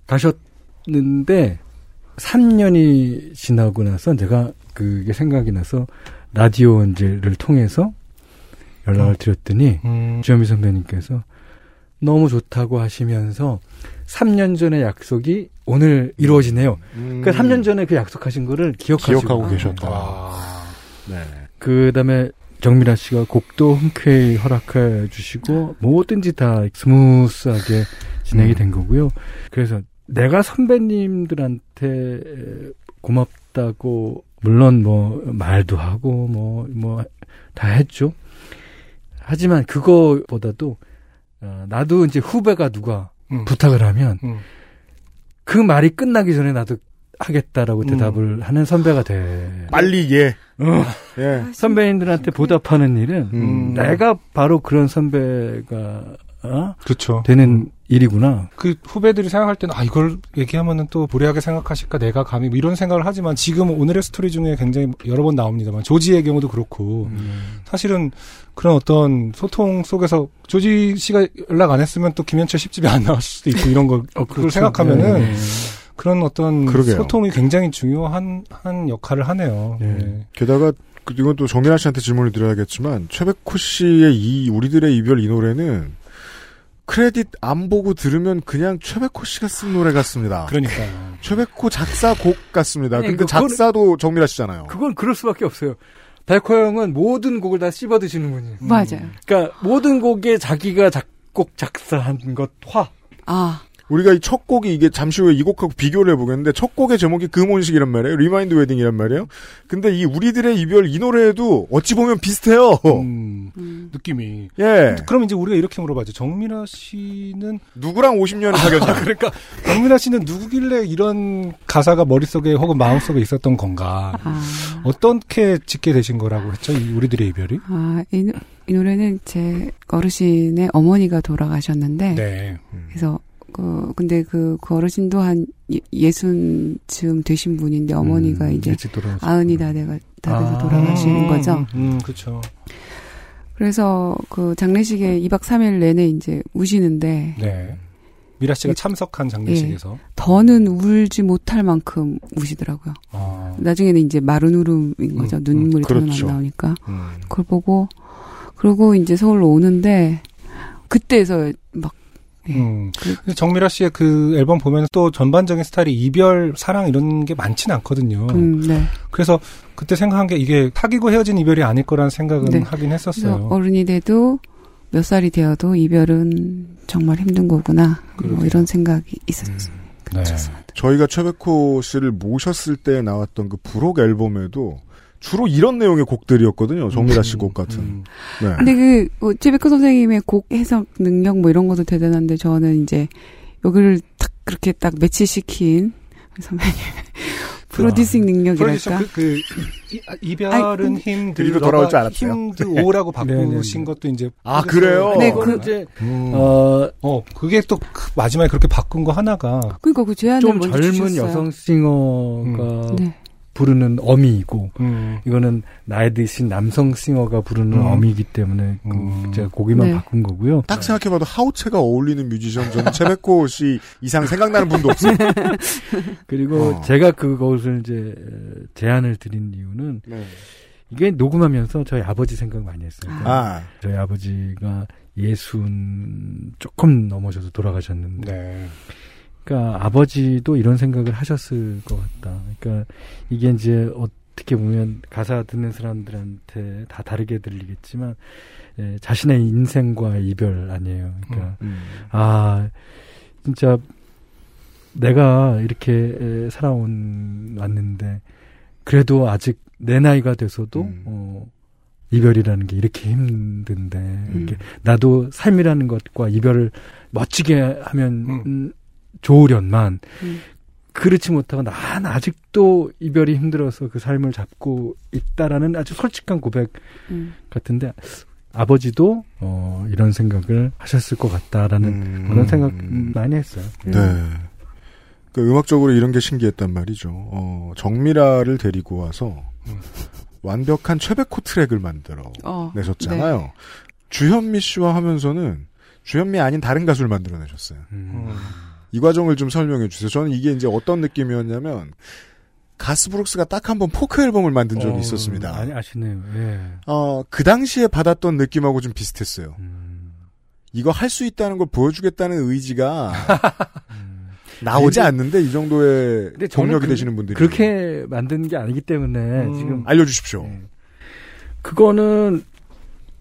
G: 가셨는데 3년이 지나고 나서 내가 그게 생각이 나서 라디오 이제를 통해서 연락을 드렸더니
B: 음.
G: 주현미 선배님께서 너무 좋다고 하시면서 3년 전의 약속이 오늘 이루어지네요.
A: 음.
G: 그러니까 3년 전에 그 약속하신 거를 기억하시고,
A: 기억하고 계셨다.
B: 아.
A: 네.
G: 그다음에 정밀아 씨가 곡도 흔쾌히 허락해 주시고 뭐든지 다 smooth하게 진행이
A: 음.
G: 된 거고요. 그래서 내가 선배님들한테 고맙다고 물론 뭐 말도 하고 뭐 뭐 다 했죠. 하지만 그거보다도 어, 나도 이제 후배가 누가
B: 음.
G: 부탁을 하면
B: 음.
G: 그 말이 끝나기 전에 나도 하겠다라고
B: 음.
G: 대답을 하는 선배가 돼.
A: 빨리 예.
G: 어.
A: 예.
G: 선배님들한테 보답하는 일은
A: 음.
G: 내가 바로 그런 선배가 어?
B: 그렇죠.
G: 되는 일이구나.
B: 그 후배들이 생각할 때는 아 이걸 얘기하면은 또 무례하게 생각하실까 내가 감히 뭐 이런 생각을 하지만 지금 오늘의 스토리 중에 굉장히 여러 번 나옵니다만 조지의 경우도 그렇고
G: 음.
B: 사실은 그런 어떤 소통 속에서 조지 씨가 연락 안 했으면 또 김현철 10집이 안 나왔을 수도 있고 이런 걸
G: 어,
B: 그걸
G: 그렇죠.
B: 생각하면은
G: 네.
B: 그런 어떤
A: 그러게요.
B: 소통이 굉장히 중요한 한 역할을 하네요.
G: 네.
B: 네.
A: 게다가 그- 이건 또 정민아 씨한테 질문을 드려야겠지만 최백호 씨의 이 우리들의 이별 이 노래는 크레딧 안 보고 들으면 그냥 최백호 씨가 쓴 노래 같습니다.
B: 그러니까요.
A: 최백호 작사 곡 같습니다.
G: 아니,
A: 근데
G: 그거는-
A: 작사도 정민아 씨잖아요.
G: 그건 그럴 수밖에 없어요. 백호 형은 모든 곡을 다 씹어 드시는 분이에요.
F: 맞아요.
G: 그러니까 모든 곡에 자기가 작곡 작사한 것 화.
F: 아,
A: 우리가 이 첫 곡이 이게 잠시 후에 이 곡하고 비교를 해보겠는데 첫 곡의 제목이 금혼식이란 말이에요. remind wedding이란 말이에요. 근데 이 우리들의 이별 이 노래에도 어찌 보면 비슷해요.
B: 음,
F: 음.
B: 느낌이.
A: 예.
B: 그럼 이제 우리가 이렇게 물어봐죠. 정민아 씨는
A: 누구랑 50년을 사귀었냐.
B: 그러니까 정민아 씨는 누구길래 이런 가사가 머릿속에 혹은 마음속에 있었던 건가?
F: 아,
B: 어떻게 짓게 되신 거라고 했죠? 이 우리들의 이별이?
F: 아, 이, 노- 이 노래는 제 어르신의 어머니가 돌아가셨는데,
B: 네.
F: 그래서 그 근데 그, 그 어르신도 한 예- 예순쯤 되신 분인데 어머니가
G: 음,
F: 이제. 아흔이 다 돼가 다 돼서
G: 아.
F: 돌아가시는 거죠.
B: 음, 그렇죠.
F: 그래서 그 장례식에 2박 3일 내내 이제 우시는데
B: 네. 미라 씨가 참석한 장례식에서
F: 더는 울지 못할 만큼 우시더라고요.
B: 아,
F: 나중에는 이제 마른 울음인 거죠.
B: 음,
F: 눈물이
A: 음,
F: 더는
A: 그렇죠.
F: 안 나오니까.
A: 음.
F: 그걸 보고 그러고 이제 서울로 오는데 그때서 막 예.
B: 음. 근데 정미라 씨의 그 앨범 보면 또 전반적인 스타일이 이별, 사랑 이런 게 많지는 않거든요.
F: 음, 네.
B: 그래서 그때 생각한 게 이게 사귀고 헤어진 이별이 아닐 거라는 생각은
F: 네.
B: 하긴 했었어요.
F: 어른이 돼도 몇 살이 되어도 이별은 정말 힘든 거구나. 뭐. 이런 생각이 있었어요.
B: 네.
A: 저희가 최백호 씨를 모셨을 때 나왔던 그 부록 앨범에도 주로 이런 내용의 곡들이었거든요. 정미라 씨 곡 같은.
B: 음.
A: 네.
F: 근데 그, 뭐, 최백호 선생님의 곡 해석 능력 뭐 이런 것도 대단한데 저는 이제 여기를 딱 그렇게 딱 매치시킨 선배님 프로듀싱
B: 프로듀서
F: 능력이랄까.
B: 그, 그 이, 아, 이별은 힘들
A: 이리로 돌아올 줄 알았어요.
B: 힘들오라고
G: 네, 네,
B: 바꾸신
G: 네.
B: 것도 이제
A: 아, 그래요?
F: 네,
G: 그- 이제
B: 음.
G: 어,
B: 어 그게 또그 마지막에 그렇게 바꾼 거 하나가
F: 그러니까 그 제안을
G: 좀
F: 먼저
G: 젊은
F: 주셨어요.
G: 여성 싱어가
F: 네.
G: 부르는 어미이고
B: 음.
G: 이거는 나이 드신 남성 싱어가 부르는
B: 음.
G: 어미이기 때문에 그
B: 음.
G: 제가 고기만
F: 네.
G: 바꾼 거고요.
A: 딱 생각해봐도 하우체가 어울리는 뮤지션 저는 최백호 씨 이상 생각나는 분도 없어요.
G: 그리고
A: 어.
G: 제가 그것을 이제 제안을 드린 이유는
A: 네.
G: 이게 녹음하면서 저희 아버지 생각 많이 했어요.
A: 아,
G: 저희 아버지가 예순 조금 넘어셔서 돌아가셨는데
B: 네.
G: 그러니까 아버지도 이런 생각을 하셨을 것 같다. 그러니까 이게 이제 어떻게 보면 가사 듣는 사람들한테 다 다르게 들리겠지만 예, 자신의 인생과 이별 아니에요. 그러니까
A: 음.
G: 아 진짜 내가 이렇게 에, 살아온 왔는데 그래도 아직 내 나이가 돼서도
A: 음.
G: 어, 이별이라는 게 이렇게 힘든데 이렇게 나도 삶이라는 것과 이별을 멋지게 하면
B: 음.
G: 음, 좋으련만
F: 음.
G: 그렇지 못하고 난 아직도 이별이 힘들어서 그 삶을 잡고 있다라는 아주 솔직한 고백
F: 음.
G: 같은데 아버지도 어, 이런 생각을 하셨을 것 같다라는
A: 음.
G: 그런 생각 많이 했어요.
A: 네. 그 음악적으로 이런 게 신기했단 말이죠. 어, 정미라를 데리고 와서
B: 음.
A: 완벽한 최백호 트랙을 만들어
F: 어,
A: 내셨잖아요. 주현미 씨와 하면서는 주현미 아닌 다른 가수를 만들어내셨어요.
B: 음.
A: 이 과정을 좀 설명해 주세요. 저는 이게 이제 어떤 느낌이었냐면 가스브룩스가 딱 한 번 포크 앨범을 만든 적이
G: 어,
A: 있었습니다.
G: 아니 아시네요. 예.
A: 어, 그 당시에 받았던 느낌하고 좀 비슷했어요.
G: 음.
A: 이거 할 수 있다는 걸 보여주겠다는 의지가
G: 음.
A: 나오지
G: 근데-
A: 않는데 이 정도의 동력이
G: 그-
A: 되시는 분들이
G: 그렇게 만든 게 아니기 때문에
B: 음.
G: 지금
A: 알려주십시오.
G: 예. 그거는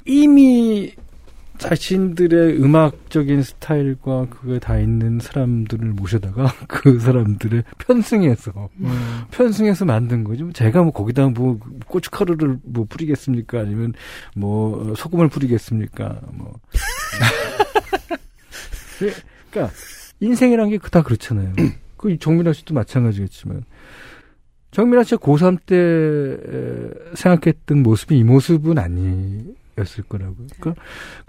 G: 이미 자신들의 음악적인 스타일과 그게 다 있는 사람들을 모셔다가 그 사람들을 편승해서
B: 음.
G: 편승해서 만든 거죠. 제가 뭐 거기다 뭐 고춧가루를 뭐 뿌리겠습니까? 아니면 뭐 소금을 뿌리겠습니까? 뭐 그러니까 인생이란 게 다 그렇잖아요. 그 정민아 씨도 마찬가지겠지만 정민아 씨가 고3 때 에, 생각했던 모습이 이 모습은 아니 었을 거라고요. 그러니까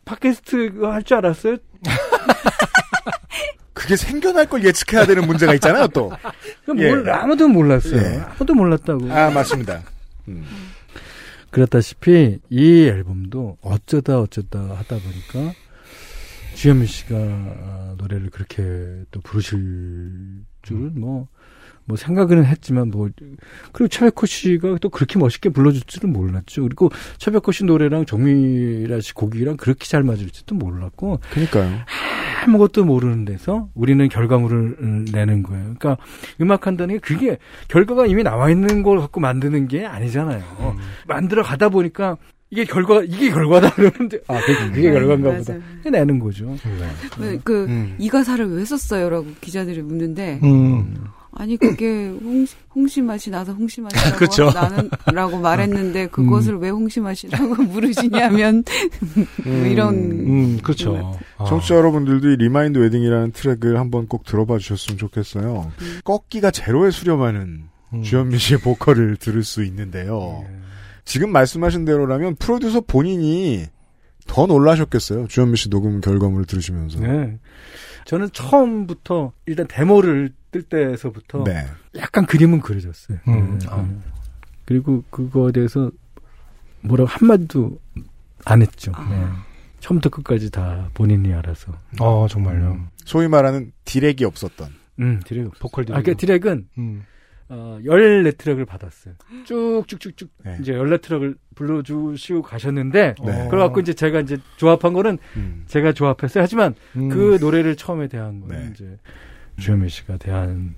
G: 팟캐스트 할줄 알았어요?
A: 그게 생겨날 걸 예측해야 되는 문제가 있잖아요, 또. 예.
G: 몰라, 아무도 몰랐어요.
A: 예.
G: 아무도 몰랐다고.
A: 아, 맞습니다. 음.
G: 그렇다시피 이 앨범도 어쩌다 어쩌다 하다 보니까 주현미 씨가 아, 노래를 그렇게 또 부르실 줄은 뭐, 뭐 생각은 했지만 뭐, 그리고 차백호 씨가 또 그렇게 멋있게 불러줄 줄은 몰랐죠. 그리고 차백호 씨 노래랑 정미라 씨 곡이랑 그렇게 잘 맞을지도 몰랐고,
A: 그니까요.
G: 아무것도 모르는 데서 우리는 결과물을 음, 내는 거예요. 그러니까 음악 한다는 게 그게 결과가 이미 나와 있는 걸 갖고 만드는 게 아니잖아요.
A: 음.
G: 만들어 가다 보니까 이게 결과 이게 결과다 그러는데 아 그게, 그게
F: 네,
G: 결과인가. 보다 내는 거죠.
F: 왜, 그,
A: 음.
F: 이 가사를 왜 썼어요라고 기자들이 묻는데,
B: 음.
F: 아니, 그게 홍, 홍시 맛이 나서 홍시 맛이라고
B: 그쵸.
F: 나는, 라고 말했는데, 그것을 왜 홍시 맛이라고 물으시냐면, 뭐 이런.
B: 음, 그렇죠. 아.
A: 청취자 여러분들도 이 remind wedding이라는 트랙을 한번 꼭 들어봐 주셨으면 좋겠어요. 꺾기가 제로에 수렴하는
B: 음.
A: 주현미 씨의 보컬을 들을 수 있는데요. 지금 말씀하신 대로라면 프로듀서 본인이 더 놀라셨겠어요. 주현미 씨 녹음 결과물을 들으시면서.
G: 네. 저는 처음부터 일단 데모를 뜰 때에서부터
A: 네.
G: 약간 그림은 그려졌어요.
B: 음,
G: 네.
B: 아.
G: 그리고 그거에 대해서 뭐라고 한마디도 안 했죠.
F: 아.
G: 네. 처음부터 끝까지 다 본인이 알아서.
B: 어, 정말요.
A: 소위 말하는 디렉이 없었던.
G: 음, 디렉.
B: 보컬
G: 아, 그 디렉은
B: 음.
G: 어, 14트랙을 받았어요. 쭉쭉쭉쭉
A: 네.
G: 이제 14트랙을 불러주시고 가셨는데
A: 네.
G: 그래갖고 이제 제가 이제 조합한 거는
A: 음.
G: 제가 조합했어요. 하지만
B: 음.
G: 그 노래를 처음에 대한 거는
A: 네.
G: 이제 주현미 씨가 대한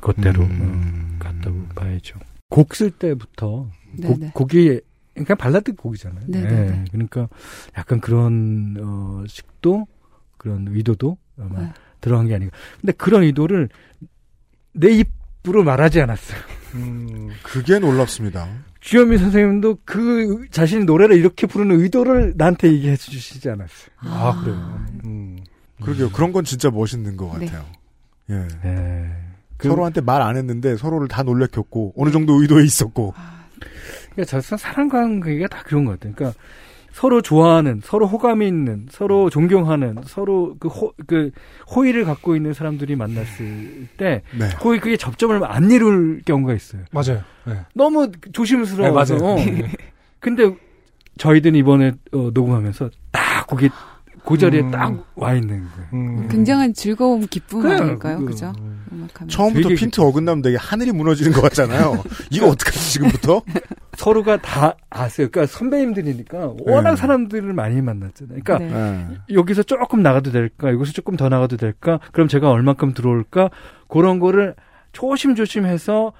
G: 것대로
A: 음.
G: 어, 갔다고 봐야죠. 곡 쓸 때부터
F: 네네.
G: 곡, 곡이 그러니까 발라드 곡이잖아요.
F: 네네네.
G: 네. 그러니까 약간 그런 어, 식도 그런 의도도 아마
F: 네.
G: 들어간 게 아닌가. 근데 그런 의도를 내 입 으로 말하지 않았어요.
B: 음.
A: 그게 놀랍습니다.
G: 주현미 선생님도 그 자신이 노래를 이렇게 부르는 의도를 나한테 얘기해 주시지 않았어요.
B: 아, 그래요. 음.
A: 그러게요. 그런 건 진짜 멋있는 것
F: 네.
A: 같아요. 예.
G: 네. 그-
A: 서로한테 말 안 했는데 서로를 다 놀래켰고 어느 정도 의도에 있었고.
G: 그러니까 저서 사람 관계가 다 그런 것 같아요. 그러니까 서로 좋아하는, 서로 호감이 있는, 서로 존경하는, 서로 그 호, 그 호의를 갖고 있는 사람들이 만났을 때
A: 네.
G: 거의 그게 접점을 안 이룰 경우가 있어요.
B: 맞아요. 네.
G: 너무 조심스러워.
B: 네, 맞아요.
G: 근데 저희들은 이번에 어, 녹음하면서 딱 거기 그 자리에
B: 음.
G: 딱와 있는 거예요.
B: 음.
F: 굉장한 즐거움, 기쁨
G: 그래요.
F: 아닐까요?
G: 그-
F: 그죠? 음악하면.
A: 처음부터
G: 되게
A: 핀트 어긋나면 되게 하늘이 무너지는 것 같잖아요. 이거 어떡하지 지금부터?
G: 서로가 다 아세요. 그러니까 선배님들이니까 워낙
A: 네.
G: 사람들을 많이 만났잖아요. 그러니까
F: 네.
A: 예.
G: 여기서 조금 나가도 될까? 여기서 조금 더 나가도 될까? 그럼 제가 얼만큼 들어올까? 그런 거를 조심조심해서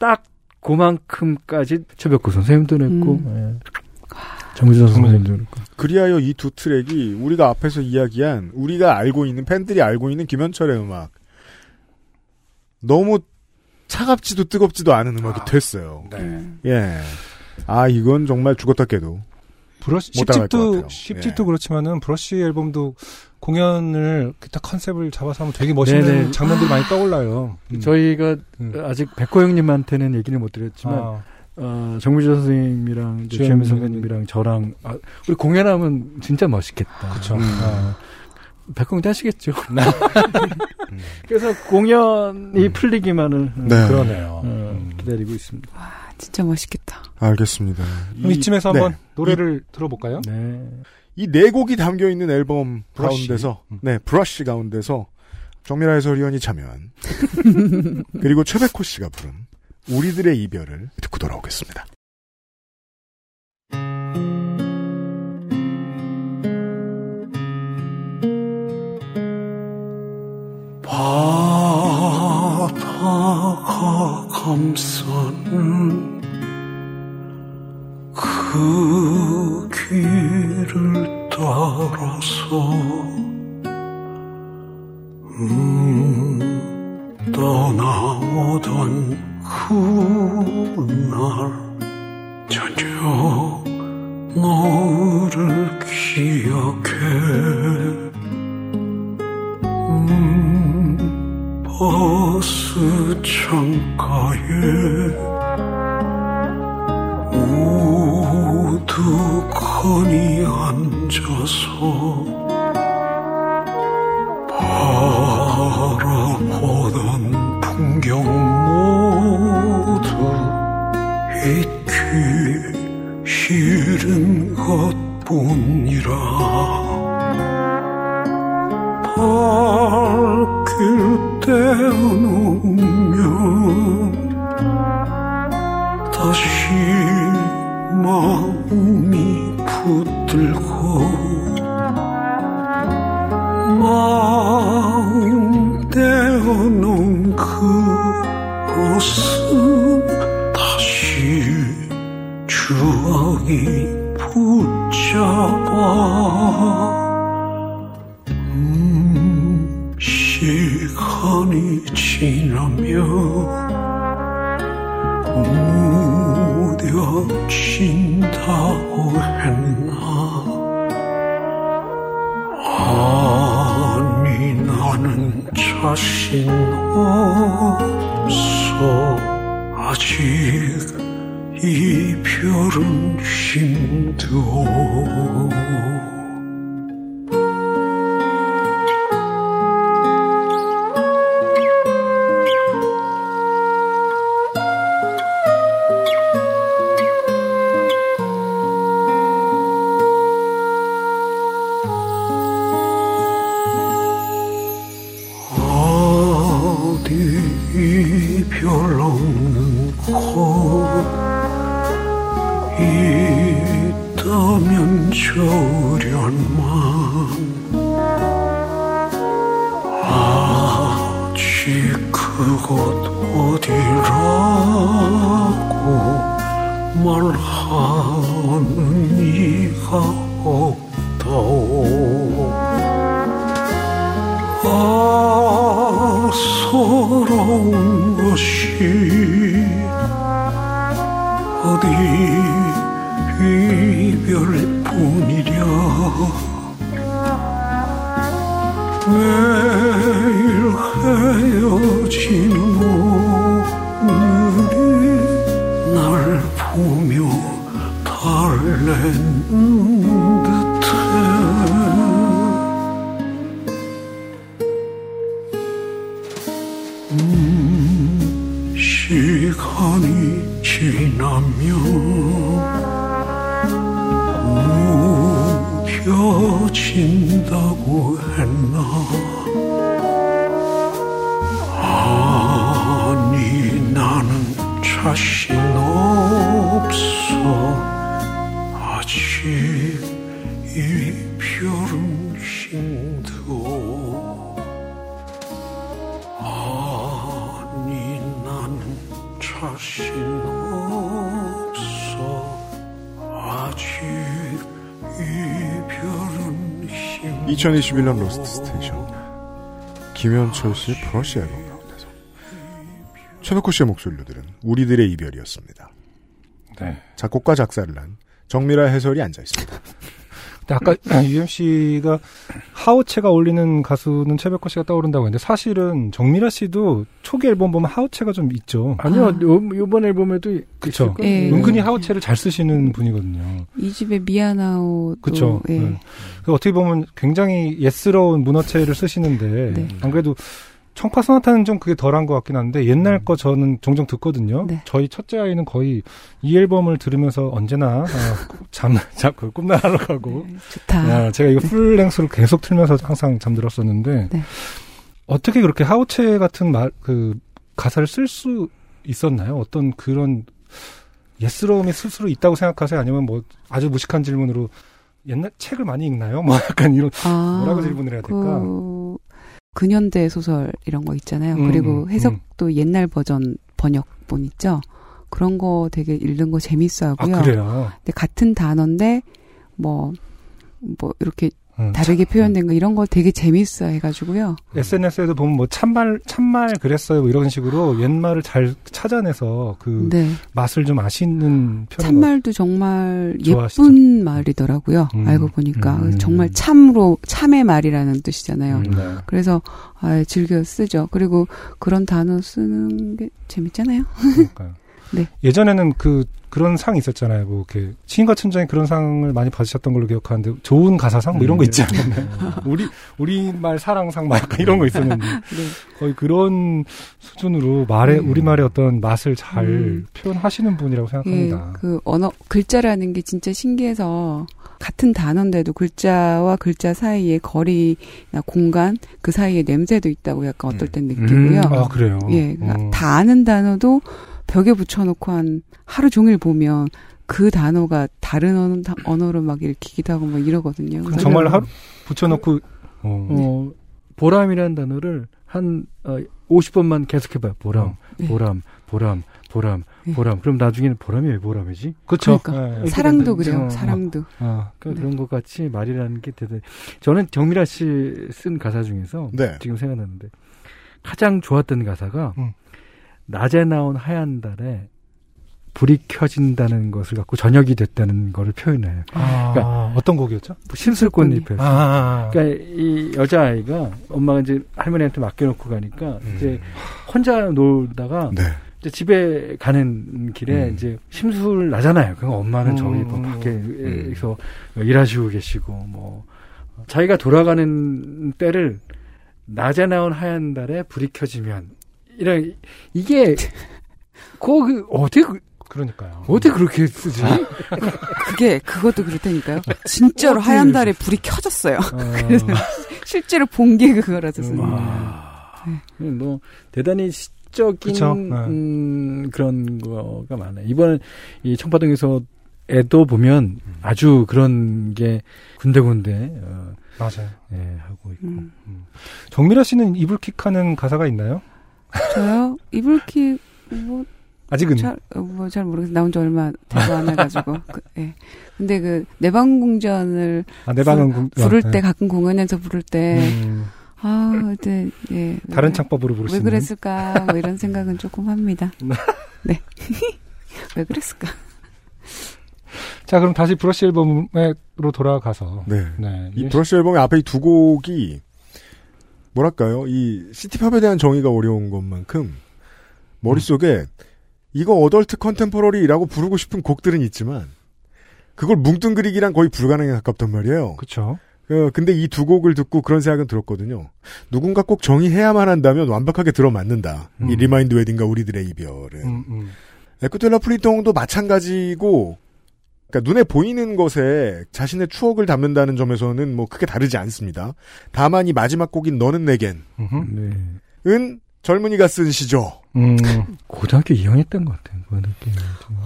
G: 딱 그만큼까지 최백호 선생님도 냈고
F: 음.
G: 예. 정주선 선생님도 냈고
A: 그리하여 이 두 트랙이 우리가 앞에서 이야기한 우리가 알고 있는 팬들이 알고 있는 김현철의 음악 너무 차갑지도 뜨겁지도 않은 음악이 됐어요.
B: 네.
A: 예. 아 이건 정말 죽었다 깨도
B: 브러쉬
A: 못 당할 것
B: 10집도
A: 같아요.
B: 10집도
A: 예.
B: 그렇지만은 브러쉬 앨범도 공연을 딱 컨셉을 잡아서 하면 되게 멋있는
G: 네네.
B: 장면들이 많이 떠올라요. 음.
G: 저희가
B: 음.
G: 아직 백호 형님한테는 얘기를 못 드렸지만
B: 아,
G: 어, 정미주 선생님이랑
B: 주현미
G: 주현미 선배님이랑 저랑 아, 우리 공연하면 진짜 멋있겠다.
B: 그쵸.
A: 음.
B: 아,
G: 백공도 하시겠죠. 그래서 공연이 풀리기만을 음,
A: 네.
B: 그러네요.
G: 어,
B: 음.
G: 기다리고 있습니다.
F: 진짜 멋있겠다.
A: 알겠습니다.
B: 그럼
A: 이-
B: 이쯤에서
A: 네.
B: 한번 노래를 들어볼까요?
G: 네.
A: 이 네 곡이 담겨 있는 앨범
B: 브러쉬.
A: 가운데서
B: 음.
A: 네 브러쉬 가운데서 정미라 해설위원이 참여한 그리고 최백호 씨가 부른 우리들의 이별을 듣고 돌아오겠습니다.
J: 바다가 감싸는 그 길을 따라서 음, 떠나오던 그날 저녁 너를 기억해. 음, 호수 창가에 우두커니 앉아서 바라보던 풍경 모두 잊기 싫은 것뿐이라. 발길 떼어 음, 시간이 지나면 무뎌진다고 했나? 아니 나는 자신 없어. 아직 이별
A: 2021년 Lost Station 김현철 씨 브러쉬 앨범 가운데서 최백호 씨의 목소리로 들은 우리들의 이별이었습니다.
B: 네.
A: 작곡과 작사를 한 정밀아 해설이 앉아 있습니다.
B: 근데 아까 UMC가 하우체가 어울리는 가수는 최백호 씨가 떠오른다고 했는데 사실은 정밀아 씨도 초기 앨범 보면 하우체가 좀 있죠.
G: 아니요,
F: 아.
G: 요, 요번 앨범에도
B: 그쵸.
G: 있을 거예요.
F: 예.
B: 은근히 하우체를 잘 쓰시는 분이거든요.
F: 2집에 미안하오
B: 그쵸.
F: 예.
B: 네. 그 어떻게 보면 굉장히 예스러운 문어체를 쓰시는데
F: 네.
B: 안 그래도 청파 소나타는 좀 그게 덜한 것 같긴 한데 옛날 거 저는 종종 듣거든요.
F: 네.
B: 저희 첫째 아이는 거의 이 앨범을 들으면서 언제나 아, 잠, 잠, 그 꿈나라로 가고
F: 네, 좋다.
B: 아, 제가 이거 full-length로 계속 틀면서 항상 잠들었었는데
F: 네.
B: 어떻게 그렇게 하우체 같은 말 그 가사를 쓸 수 있었나요? 어떤 그런 예스러움이 스스로 있다고 생각하세요? 아니면 뭐 아주 무식한 질문으로 옛날 책을 많이 읽나요? 뭐 약간 이런
F: 아,
B: 뭐라고 질문을 해야 될까?
F: 그 근현대 소설 이런 거 있잖아요.
B: 음,
F: 그리고
B: 음,
F: 해석도 옛날 버전 번역본 있죠. 그런 거 되게 읽는 거 재밌어
B: 아
F: 하고요.
B: 그래요.
F: 근데 같은 단어인데 뭐, 뭐, 이렇게
B: 음,
F: 다르게 표현된 거 이런 거 되게 재밌어 해가지고요.
B: SNS에도 보면 뭐 참말 참말 그랬어요 뭐 이런 식으로 옛말을 잘 찾아내서 그
F: 네.
B: 맛을 좀 아시는 편인 것
F: 참말도 정말
B: 좋아하시죠?
F: 예쁜 말이더라고요.
B: 음,
F: 알고 보니까.
B: 음.
F: 정말 참으로, 참의 말이라는 뜻이잖아요.
B: 음, 네.
F: 그래서, 아, 즐겨 쓰죠. 그리고 그런 단어 쓰는 게 재밌잖아요.
B: 그러니까요.
F: 네.
B: 예전에는 그 그런 상 있었잖아요. 뭐 이렇게 시인과 천장이 그런 상을 많이 받으셨던 걸로 기억하는데 좋은 가사상 뭐 이런 거
G: 음,
B: 있지 않나요? 우리 우리 말 사랑상 막 약간 이런 거 있었는데
F: 네.
B: 거의 그런 수준으로 말의
F: 음.
B: 우리 말의 어떤 맛을 잘
F: 음.
B: 표현하시는 분이라고
F: 예,
B: 생각합니다.
F: 그 언어, 글자라는 게 진짜 신기해서 같은 단어인데도 글자와 글자 사이에 거리나 공간 그 사이에 냄새도 있다고 약간 어떨 땐 느끼고요.
G: 음,
B: 아, 그래요?
F: 예, 그러니까
B: 어.
F: 다 아는 단어도 벽에 붙여놓고 한 하루 종일 보면 그 단어가 다른 언어, 언어로 막 읽히기도 하고 막 이러거든요.
B: 그럼 정말 하루 붙여놓고, 어.
G: 어, 보람이라는 단어를 한 어, 50번만 계속해봐요. 보람,
F: 네.
G: 보람, 보람, 보람,
F: 네.
G: 보람. 그럼 나중에는 보람이 왜 보람이지?
B: 그쵸.
F: 그러니까.
B: 예.
F: 사랑도
G: 이렇게
F: 그래요.
G: 어,
F: 사랑도.
B: 아,
G: 그러니까
F: 네.
G: 그런 것 같이 말이라는 게 대단히 저는 정미라 씨 쓴 가사 중에서
A: 네.
G: 지금 생각나는데 가장 좋았던 가사가
B: 음.
G: 낮에 나온 하얀 달에 불이 켜진다는 것을 갖고 저녁이 됐다는 거를 표현해요.
B: 아,
G: 그러니까
B: 어떤 곡이었죠?
G: 심술꽃잎에.
B: 아, 아, 아.
G: 그러니까 이 여자아이가 엄마가 이제 할머니한테 맡겨놓고 가니까
B: 음.
G: 이제 혼자 놀다가
A: 네.
G: 이제 집에 가는 길에
A: 음.
G: 이제 심술 나잖아요. 그러니까 엄마는
B: 음,
G: 저기 뭐
B: 음,
G: 밖에서 일하시고 계시고 뭐 자기가 돌아가는 때를 낮에 나온 하얀 달에 불이 켜지면 이런 이게 그 어떻게 그-
B: 그러니까요.
G: 어떻게 그렇게 쓰지?
F: 그게 그것도 그렇다니까요. 진짜로
G: 어떻게
F: 하얀 달에 불이 켜졌어요. 그래서 실제로 본 게 그거라서 쓰는 거예요.
G: 와. 뭐 대단히 시적인
B: 네.
G: 음, 그런 거가 많아요. 이번 이 청파동에서 애도 보면 아주 그런 게 군데군데 어,
B: 맞아요.
G: 예, 하고 있고.
F: 음.
B: 정미라 씨는 이불킥하는 가사가 있나요?
F: 저요? 이불킥 뭐
B: 아직은.
F: 잘, 어, 뭐, 잘 모르겠어요. 나온 지 얼마 되지 않아가지고. 그, 예. 근데 그, 내방공전을
B: 아, 내 방은 공-
F: 부를
B: 아,
F: 때,
B: 네.
F: 가끔 공연에서 부를 때,
B: 음,
F: 아, 그때, 예. 왜
B: 다른
F: 그래-
B: 창법으로
F: 왜
B: 부르시는.
F: 그랬을까, 뭐 이런 생각은 조금 합니다. 네. 왜 그랬을까?
B: 자, 그럼 다시 브러쉬 앨범으로 돌아가서.
A: 네.
B: 네.
A: 이 브러쉬 앨범의 앞에 이 두 곡이 뭐랄까요? 이 시티팝에 대한 정의가 어려운 것만큼 머릿속에 이거 adult contemporary라고 부르고 싶은 곡들은 있지만 그걸 뭉뚱그리기란 거의 불가능에 가깝단 말이에요. 어, 근데 이 두 곡을 듣고 그런 생각은 들었거든요. 누군가 꼭 정의해야만 한다면 완벽하게 들어맞는다. 이
B: 음.
A: Remind Wedding과 우리들의 이별은.
B: 음, 음.
A: Écoute la pluie tomber도 마찬가지고, 그러니까 눈에 보이는 것에 자신의 추억을 담는다는 점에서는 뭐 크게 다르지 않습니다. 다만 이 마지막 곡인 너는 내겐은
B: 음흠.
G: 네.
A: 젊은이가 쓴 시죠.
B: 음.
G: 고등학교 2학년 때인 것 같아요. 그 느낌.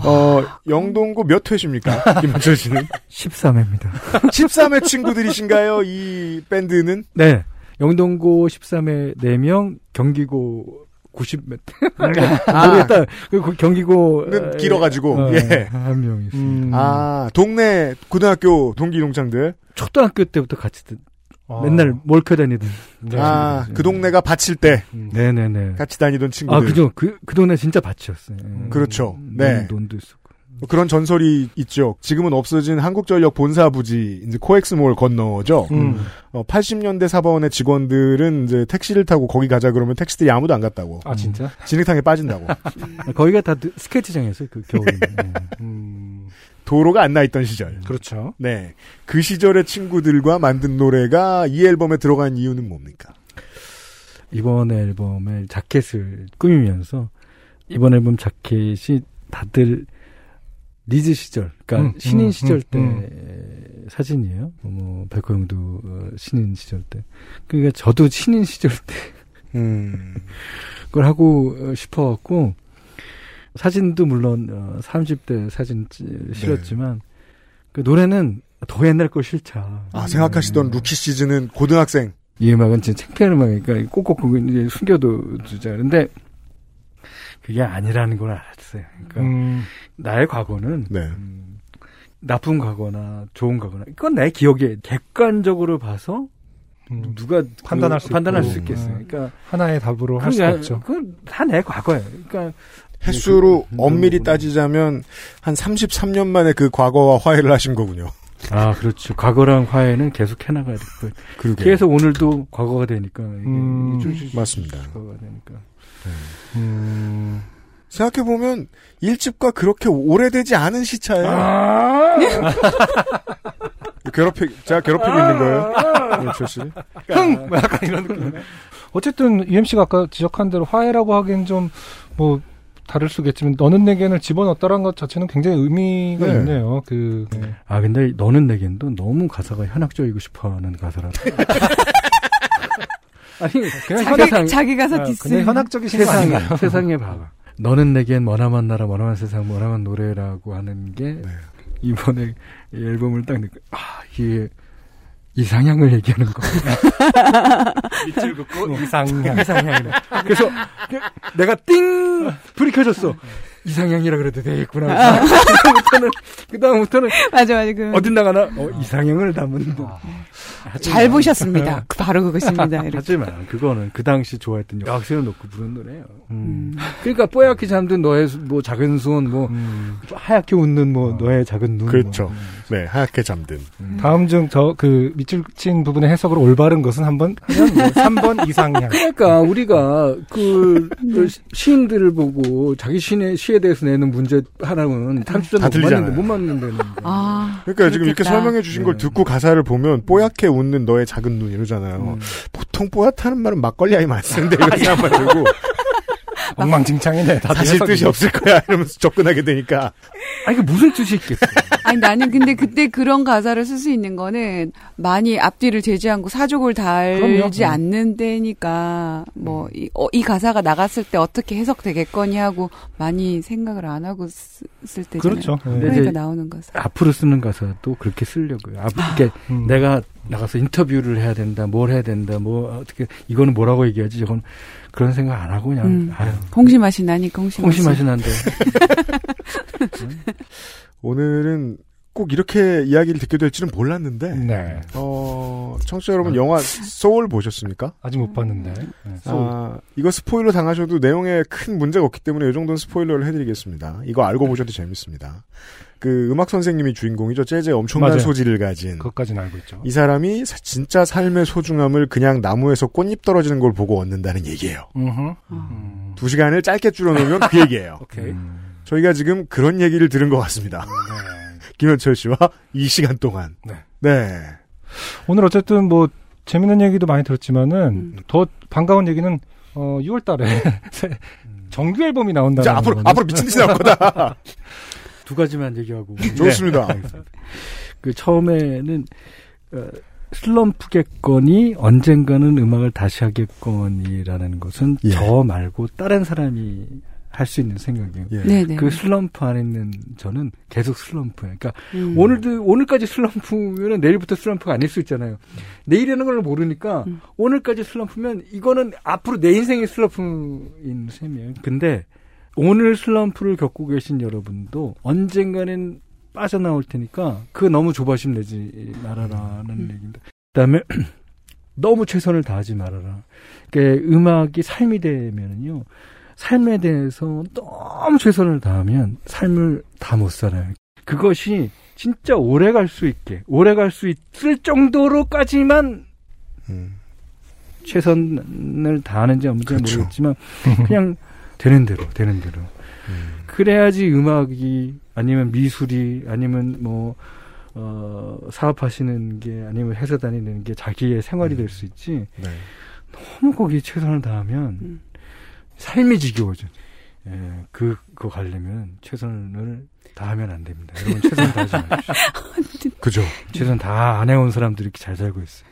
A: 어, 영동고 몇 회십니까? 김현철 씨는?
G: 13회입니다.
A: 13회 친구들이신가요? 이 밴드는?
G: 네. 영동고 13회 4명, 경기고 90몇.
A: 아.
G: 모르겠다. 그 경기고.
A: 는 길어가지고,
G: 어,
A: 예.
G: 한 명 있어요.
B: 음.
A: 아, 동네 고등학교 동기 동창들.
G: 초등학교 때부터 같이 듣-
B: 아.
G: 맨날 몰켜 다니던.
B: 네.
A: 아. 그 동네가 밭일 때
B: 음.
G: 네네네.
A: 같이 다니던
G: 아,
A: 친구들.
G: 그죠. 그, 그 동네 진짜 밭이었어요.
A: 그렇죠.
G: 논-
A: 네.
G: 논 도 있었고.
A: 그런 전설이 있죠. 지금은 없어진 한국전력 본사 부지 이제 코엑스몰 건너죠.
B: 음.
A: 어, 80년대 사범원의 직원들은 이제 택시를 타고 거기 가자 그러면 택시들이 아무도 안 갔다고.
B: 아, 진짜?
A: 진흙탕에 빠진다고.
G: 아, 거기가 다 드- 스케이트장이었어요. 그 겨울에. 네.
B: 음.
A: 도로가 안 나 있던 시절.
B: 그렇죠.
A: 네. 그 시절의 친구들과 만든 노래가 이 앨범에 들어간 이유는 뭡니까?
G: 이번 앨범의 자켓을 꾸미면서 이번 앨범 자켓이 다들 리즈 시절, 그러니까
B: 음,
G: 신인
B: 음,
G: 시절 때
B: 음,
G: 사진이에요. 뭐 백호영도 어, 신인 시절 때. 그러니까 저도 신인 시절 때
A: 음.
G: 그걸 하고 어, 싶어갖고 사진도 물론 어, 30대 사진 찌- 실었지만 그 노래는 더 옛날 걸 싣자.
A: 아, 생각하시던 루키 시즌은 고등학생.
G: 이 음악은 진짜 창피한 음악이니까 꼭꼭 이제 숨겨도 주자. 근데 그게 아니라는 걸 알았어요. 그러니까
B: 음.
G: 나의 과거는
A: 네.
G: 음, 나쁜 과거나 좋은 과거나 이건 내 기억에 객관적으로 봐서
B: 음.
G: 누가
B: 판단할
G: 그-
B: 수
G: 판단할
B: 있고.
G: 수 있겠어요.
B: 음.
G: 그러니까
B: 하나의 답으로 할 수가 없죠.
G: 그건 다 내 과거예요. 그러니까
A: 횟수로
G: 그-
A: 엄밀히
G: 그-
A: 따지자면 한 33년 만에 그 과거와 화해를 하신 거군요.
G: 아 그렇죠. 과거랑 화해는 계속 해나가야 되고
A: 그러게.
G: 계속 오늘도 과거가 되니까 이게
B: 음,
G: 쭉-
A: 맞습니다.
G: 과거가 되니까.
B: 음.
A: 생각해보면 일집과 그렇게 오래되지 않은 시차에
G: 아!
A: 괴롭히 제가 괴롭히고 있는 거예요. 김현철 씨.
B: 흥! 뭐 약간 이런 느낌. 어쨌든 UMC가 아까 지적한 대로 화해라고 하기엔 좀 뭐 다를 수겠지만 너는 내겐을 집어넣었다는 것 자체는 굉장히 의미가
A: 네.
B: 있네요. 그 네.
G: 아 근데 너는 내겐도 너무 가사가 현학적이고 싶어하는 가사라. 아니 그냥
F: 자기,
G: 세상
F: 자기
B: 아,
F: 디스.
B: 그냥 현학적이신 거
G: 세상에 봐봐. 너는 내겐 머나먼 나라 머나먼 세상 머나먼 노래라고 하는 게
A: 네.
G: 이번에 이 앨범을 딱 듣고 아 이게 이상향을 얘기하는 거. 밑줄 긋고
B: 이상향.
G: 이상향이네. 그래서 내가 띵 불이 켜졌어. 이상향이라 그래도 되겠구나. 그다음부터는 그다음부터는
F: 맞아, 맞아. 그,
G: 어딘 나가나 어, 이상향을 담은
F: 잘 보셨습니다. 바로 그것입니다. 이렇게.
G: 하지만 그거는 그 당시 좋아했던 여학생을 놓고 부른 노래예요.
B: 음.
G: 그러니까 뽀얗게 잠든 너의 수- 뭐 작은 손, 뭐
B: 음.
G: 하얗게 웃는 뭐 너의 작은 눈.
A: 그렇죠.
G: 뭐.
A: 네, 하얗게 잠든.
B: 다음 중 저 그 밑줄 친 부분의 해석으로 올바른 것은 한번 하면 뭐 3번 이상향.
G: 그러니까 우리가 그 시- 시인들을 보고 자기 시의 시에 대해서 내는 문제 하나는
A: 다
G: 30점 못. 맞는데 못 맞는다는 거.
F: 아.
A: 그러니까 지금 이렇게
F: 그렇겠다.
A: 설명해 주신 걸
G: 네.
A: 듣고 가사를 보면 뽀얗게 웃는 너의 작은 눈 이러잖아요.
G: 음.
A: 보통 뽀얗다는 말은 막걸리 아이 많이 쓰는데 이런 생각만 들고
B: 엉망진창이네. 다들
A: 사실. 뜻이 없을 거야 이러면서 접근하게 되니까
G: 아 이게 무슨 뜻이 있겠어?
F: 아니 나는 근데 그때 그런 가사를 쓸 수 있는 거는 많이 앞뒤를 재지 않고 사족을 달지
B: 그럼요. 음.
F: 않는 때니까 뭐이 어, 이 가사가 나갔을 때 어떻게 해석되겠거니 하고 많이 생각을 안 하고 쓰, 쓸 때잖아요.
B: 그렇죠. 네.
F: 그러니까
G: 이제
F: 나오는 가사.
G: 앞으로 쓰는 가사도 그렇게 쓰려고요. 앞, 이렇게
B: 음.
G: 내가 나가서 인터뷰를 해야 된다, 뭘 해야 된다, 뭐 어떻게 이거는 뭐라고 얘기하지? 저건 그런 생각 안 하고 그냥
F: 음.
G: 아유,
F: 홍시 맛이 나니까 홍시 맛이.
G: 홍시 맛이 난데.
A: 오늘은 꼭 이렇게 이야기를 듣게 될지는 몰랐는데
B: 네.
A: 어, 청취자 여러분 영화 소울 보셨습니까?
B: 아직 못 봤는데. 네.
A: 아, 이거 스포일러 당하셔도 내용에 큰 문제가 없기 때문에 이 정도는 스포일러를 해드리겠습니다. 이거 알고 보셔도 재밌습니다. 그 음악 선생님이 주인공이죠. 재즈에 엄청난
B: 맞아요.
A: 소질을 가진
B: 그것까지는 알고 있죠.
A: 이 사람이 사- 진짜 삶의 소중함을 그냥 나무에서 꽃잎 떨어지는 걸 보고 얻는다는 얘기예요.
F: 아.
B: 음.
A: 두 시간을 짧게 줄여놓으면 그 얘기예요.
B: 오케이.
A: 저희가 지금 그런 얘기를 들은 것 같습니다.
B: 네.
A: 김현철 씨와 이 시간 동안.
B: 네.
A: 네.
B: 오늘 어쨌든 뭐 재밌는 얘기도 많이 들었지만은
F: 음.
B: 더 반가운 얘기는 어 6월 달에 정규 앨범이 나온다는
A: 자, 앞으로,
B: 거거든요.
A: 앞으로 미친 듯이 나올 거다.
G: 두 가지만 얘기하고.
A: 좋습니다.
G: 그 처음에는 어, 슬럼프겠거니 언젠가는 음악을 다시 하겠거니라는 것은
A: 예.
G: 저 말고 다른 사람이 할 수 있는 생각이에요.
A: 예.
F: 네네.
G: 그 슬럼프 안에 있는 저는 계속 슬럼프예요. 그러니까
F: 음.
G: 오늘도 오늘까지 슬럼프면은 내일부터 슬럼프가 아닐 수 있잖아요. 내일이라는 걸 모르니까
F: 음.
G: 오늘까지 슬럼프면 이거는 앞으로 내 인생의 슬럼프인 셈이에요. 근데 오늘 슬럼프를 겪고 계신 여러분도 언젠가는 빠져나올 테니까 그 너무 조바심 내지 말아라는
F: 음.
G: 얘기입니다. 그다음에 너무 최선을 다하지 말아라. 그러니까 음악이 삶이 되면은요. 삶에 대해서 너무 최선을 다하면 삶을 다 못 살아요. 그것이 진짜 오래 갈 수 있게, 오래 갈 수 있을 정도로까지만
A: 음.
G: 최선을 다하는지 없는지 는
A: 그렇죠.
G: 모르겠지만 그냥 되는 대로 되는 대로
A: 음.
G: 그래야지 음악이 아니면 미술이 아니면 뭐 어, 사업하시는 게 아니면 회사 다니는 게 자기의 생활이 될수 있지
A: 네.
G: 너무 거기에 최선을 다하면
F: 음.
G: 삶이 지겨워져. 예, 그, 그거 가려면 최선을 다하면 안 됩니다. 여러분 최선 다하지 마십시오.
A: 그죠.
G: 최선 다 안 해온 사람들이 이렇게 잘 살고 있어요.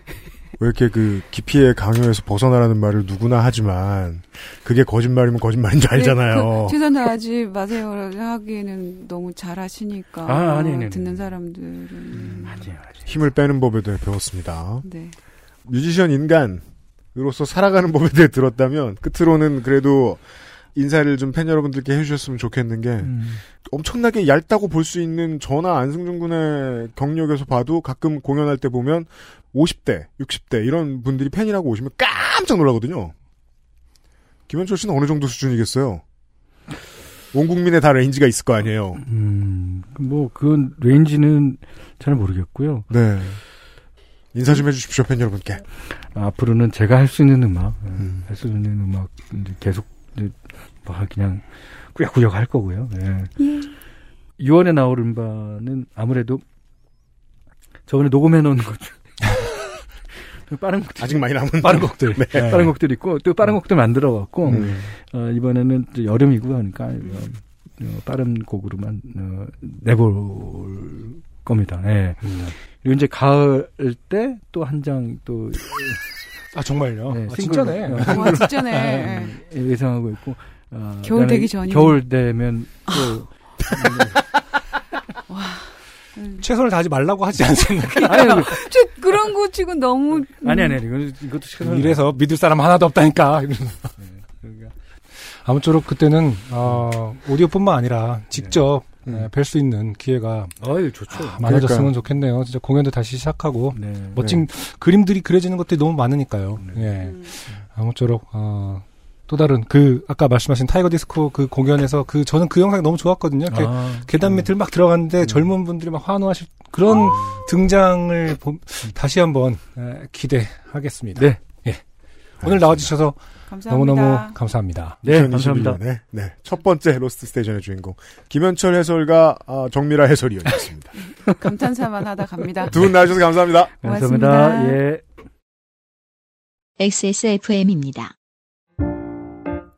A: 왜 이렇게 그 깊이의 강요에서 벗어나라는 말을 누구나 하지만 그게 거짓말이면 거짓말인 줄 알잖아요.
F: 그 최선 다하지 마세요 하기에는 너무 잘하시니까
G: 아, 아니, 아니, 아니.
F: 듣는 사람들은
G: 아니에요, 아니에요.
A: 힘을 빼는 법에 대해 배웠습니다.
F: 네.
A: 뮤지션 인간 으로서 살아가는 법에 대해 들었다면 끝으로는 그래도 인사를 좀 팬 여러분들께 해주셨으면 좋겠는 게
G: 음.
A: 엄청나게 얇다고 볼 수 있는 저나 안승준 군의 경력에서 봐도 가끔 공연할 때 보면 50대, 60대 이런 분들이 팬이라고 오시면 깜짝 놀라거든요. 김현철 씨는 어느 정도 수준이겠어요? 온 국민에 다 range가 있을 거 아니에요.
G: 음, 뭐, 그건 레인지는 잘 모르겠고요.
A: 네. 인사 좀 해주십시오, 팬 여러분께.
G: 앞으로는 제가 할 수 있는 음악, 예,
A: 음.
G: 할수 있는 음악, 이제 계속, 이제, 뭐, 그냥, 꾸역꾸역 할 거고요. 예. 6월에 나올 음반은 아무래도 저번에 녹음해 놓은 것 중, 빠른 곡
A: 아직 많이 남은
B: 빠른 곡들.
A: 네.
B: 네.
G: 빠른 곡들 있고 또 빠른 곡들 만들어 갖고
A: 음.
G: 어, 이번에는 여름이고 하니까 어, 어, 빠른 곡으로만 어, 내볼 겁니다. 예.
B: 음.
G: 그리고 이제 가을 때 또 한 장 또
B: 아 정말요?
G: 네,
B: 아,
G: 싱글,
B: 진짜네.
G: 어,
F: 와, 진짜네.
G: 예, 예상하고 있고. 어,
F: 겨울 되기 전이네.
G: 겨울 되면 또
B: 최선을 다하지 말라고 하지 않습니까?
G: 아니
F: 저 그런 거 치고 너무
G: 아니 아니 아니 이건 이것도 최선을
B: 이래서 믿을 사람 하나도 없다니까.
G: 그러니까.
B: 아무쪼록 그때는 어, 오디오뿐만 아니라 직접
A: 음.
B: 뵐 수 있는 기회가
G: 어유 좋죠.
B: 많아졌으면
A: 그러니까요.
B: 좋겠네요. 진짜 공연도 다시 시작하고
G: 네.
B: 멋진 그림들이 그려지는 것들이 너무 많으니까요.
G: 네.
B: 예. 아무쪼록 어, 또 다른 그 아까 말씀하신 타이거 디스코 그 공연에서 그 저는 그 영상이 너무 좋았거든요. 이렇게
G: 아,
B: 계단 밑을 막 들어갔는데 젊은 분들이 막 환호하실 그런 등장을 보- 다시 한번 에, 기대하겠습니다.
G: 네.
B: 예. 오늘 나와주셔서
F: 감사합니다.
B: 너무너무 감사합니다.
G: 네, 감사합니다.
A: 2021년에 네, 첫 번째 Lost Station의 주인공 김현철 해설과 아, 정밀아 해설위원이었습니다.
F: 감탄사만 하다 갑니다.
A: 두 분 나와주셔서 감사합니다.
G: 감사합니다.
F: 고맙습니다.
G: 예.
C: XSFM입니다.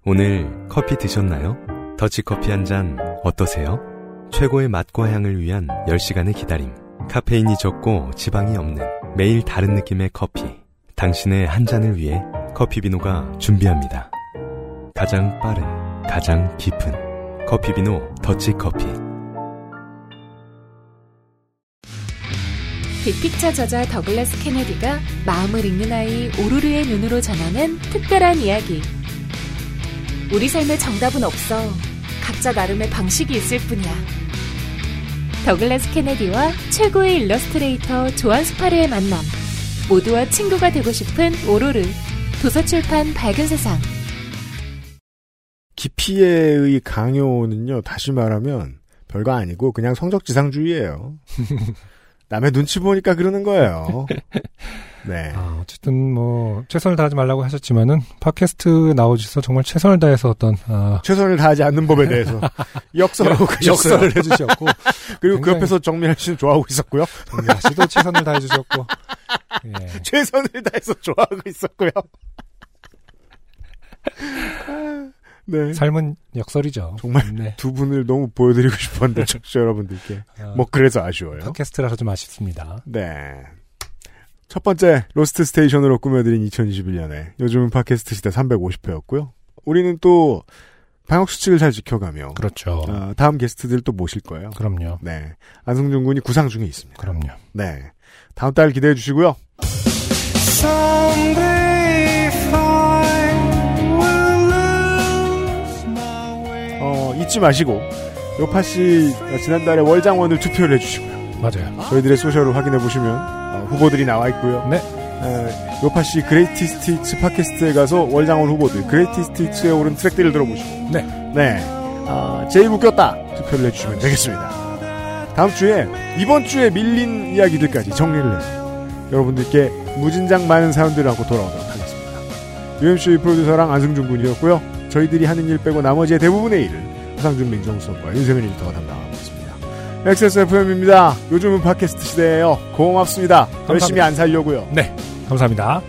E: 오늘 커피 드셨나요? 더치커피 한 잔 어떠세요? 최고의 맛과 향을 위한 10시간의 기다림. 카페인이 적고 지방이 없는 매일 다른 느낌의 커피. 당신의 한 잔을 위해 커피비노가 준비합니다. 가장 빠른, 가장 깊은 커피비노 더치커피.
D: 빅픽처 저자 더글라스 케네디가 마음을 읽는 아이 오루르의 눈으로 전하는 특별한 이야기. 우리 삶에 정답은 없어. 각자 나름의 방식이 있을 뿐이야. 더글라스 케네디와 최고의 일러스트레이터 조한 스파르의 만남. 모두와 친구가 되고 싶은 오로르. 도서출판 밝은 세상.
A: 기피의 강요는요, 다시 말하면 별거 아니고 그냥 성적지상주의예요. 남의 눈치 보니까 그러는 거예요. 네.
B: 아, 어쨌든 뭐 최선을 다하지 말라고 하셨지만은 팟캐스트 나오셔서 정말 최선을 다해서 어떤 아,
A: 최선을 다하지 않는 법에 대해서 역설하고.
B: 역설을 해주셨고
A: 그리고 그
B: 굉장히-
A: 옆에서 정민아 씨는 좋아하고 있었고요.
B: 정민아 씨도 최선을 다해주셨고 예.
A: 최선을 다해서 좋아하고 있었고요. 네.
B: 삶은 역설이죠.
A: 정말
B: 네.
A: 두 분을 너무 보여드리고 싶었는데 청취자 여러분들께
B: 어,
A: 뭐 그래서 아쉬워요.
B: 팟캐스트라서 좀 아쉽습니다.
A: 네. 첫 번째 Lost Station으로 꾸며드린 2021년에 요즘은 팟캐스트 시대 350회였고요. 우리는 또 방역 수칙을 잘 지켜가며
B: 그렇죠.
A: 어, 다음 게스트들 또 모실 거예요.
B: 그럼요.
A: 네. 안승준 군이 구상 중에 있습니다.
B: 그럼요.
A: 네. 다음 달 기대해 주시고요. 잊지 마시고 요팟시 지난달에 월장원을 투표를 해주시고요.
B: 맞아요.
A: 저희들의 소셜을 확인해 보시면 어, 후보들이 나와 있고요.
B: 네.
A: 에, 요팟시 Greatest Hits 팟캐스트에 가서 월장원 후보들 Greatest Hits에 오른 트랙들을 들어보시고
B: 네.
A: 네. 아, 제일 웃겼다 투표를 해주시면 되겠습니다. 다음 주에 이번 주에 밀린 이야기들까지 정리를 해서 여러분들께 무진장 많은 사연들을 안고 돌아오도록 하겠습니다. UMC 프로듀서랑 안승준 군이었고요. 저희들이 하는 일 빼고 나머지의 대부분의 일을 하상준 민정수석과 윤세민 에디터가 담당하고 있습니다. XSFM입니다. 요즘은 팟캐스트 시대예요. 고맙습니다. 열심히 안 살려고요.
B: 네. 감사합니다.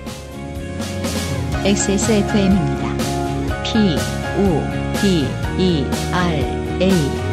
C: XSFM입니다. P, O, D, E, R, A.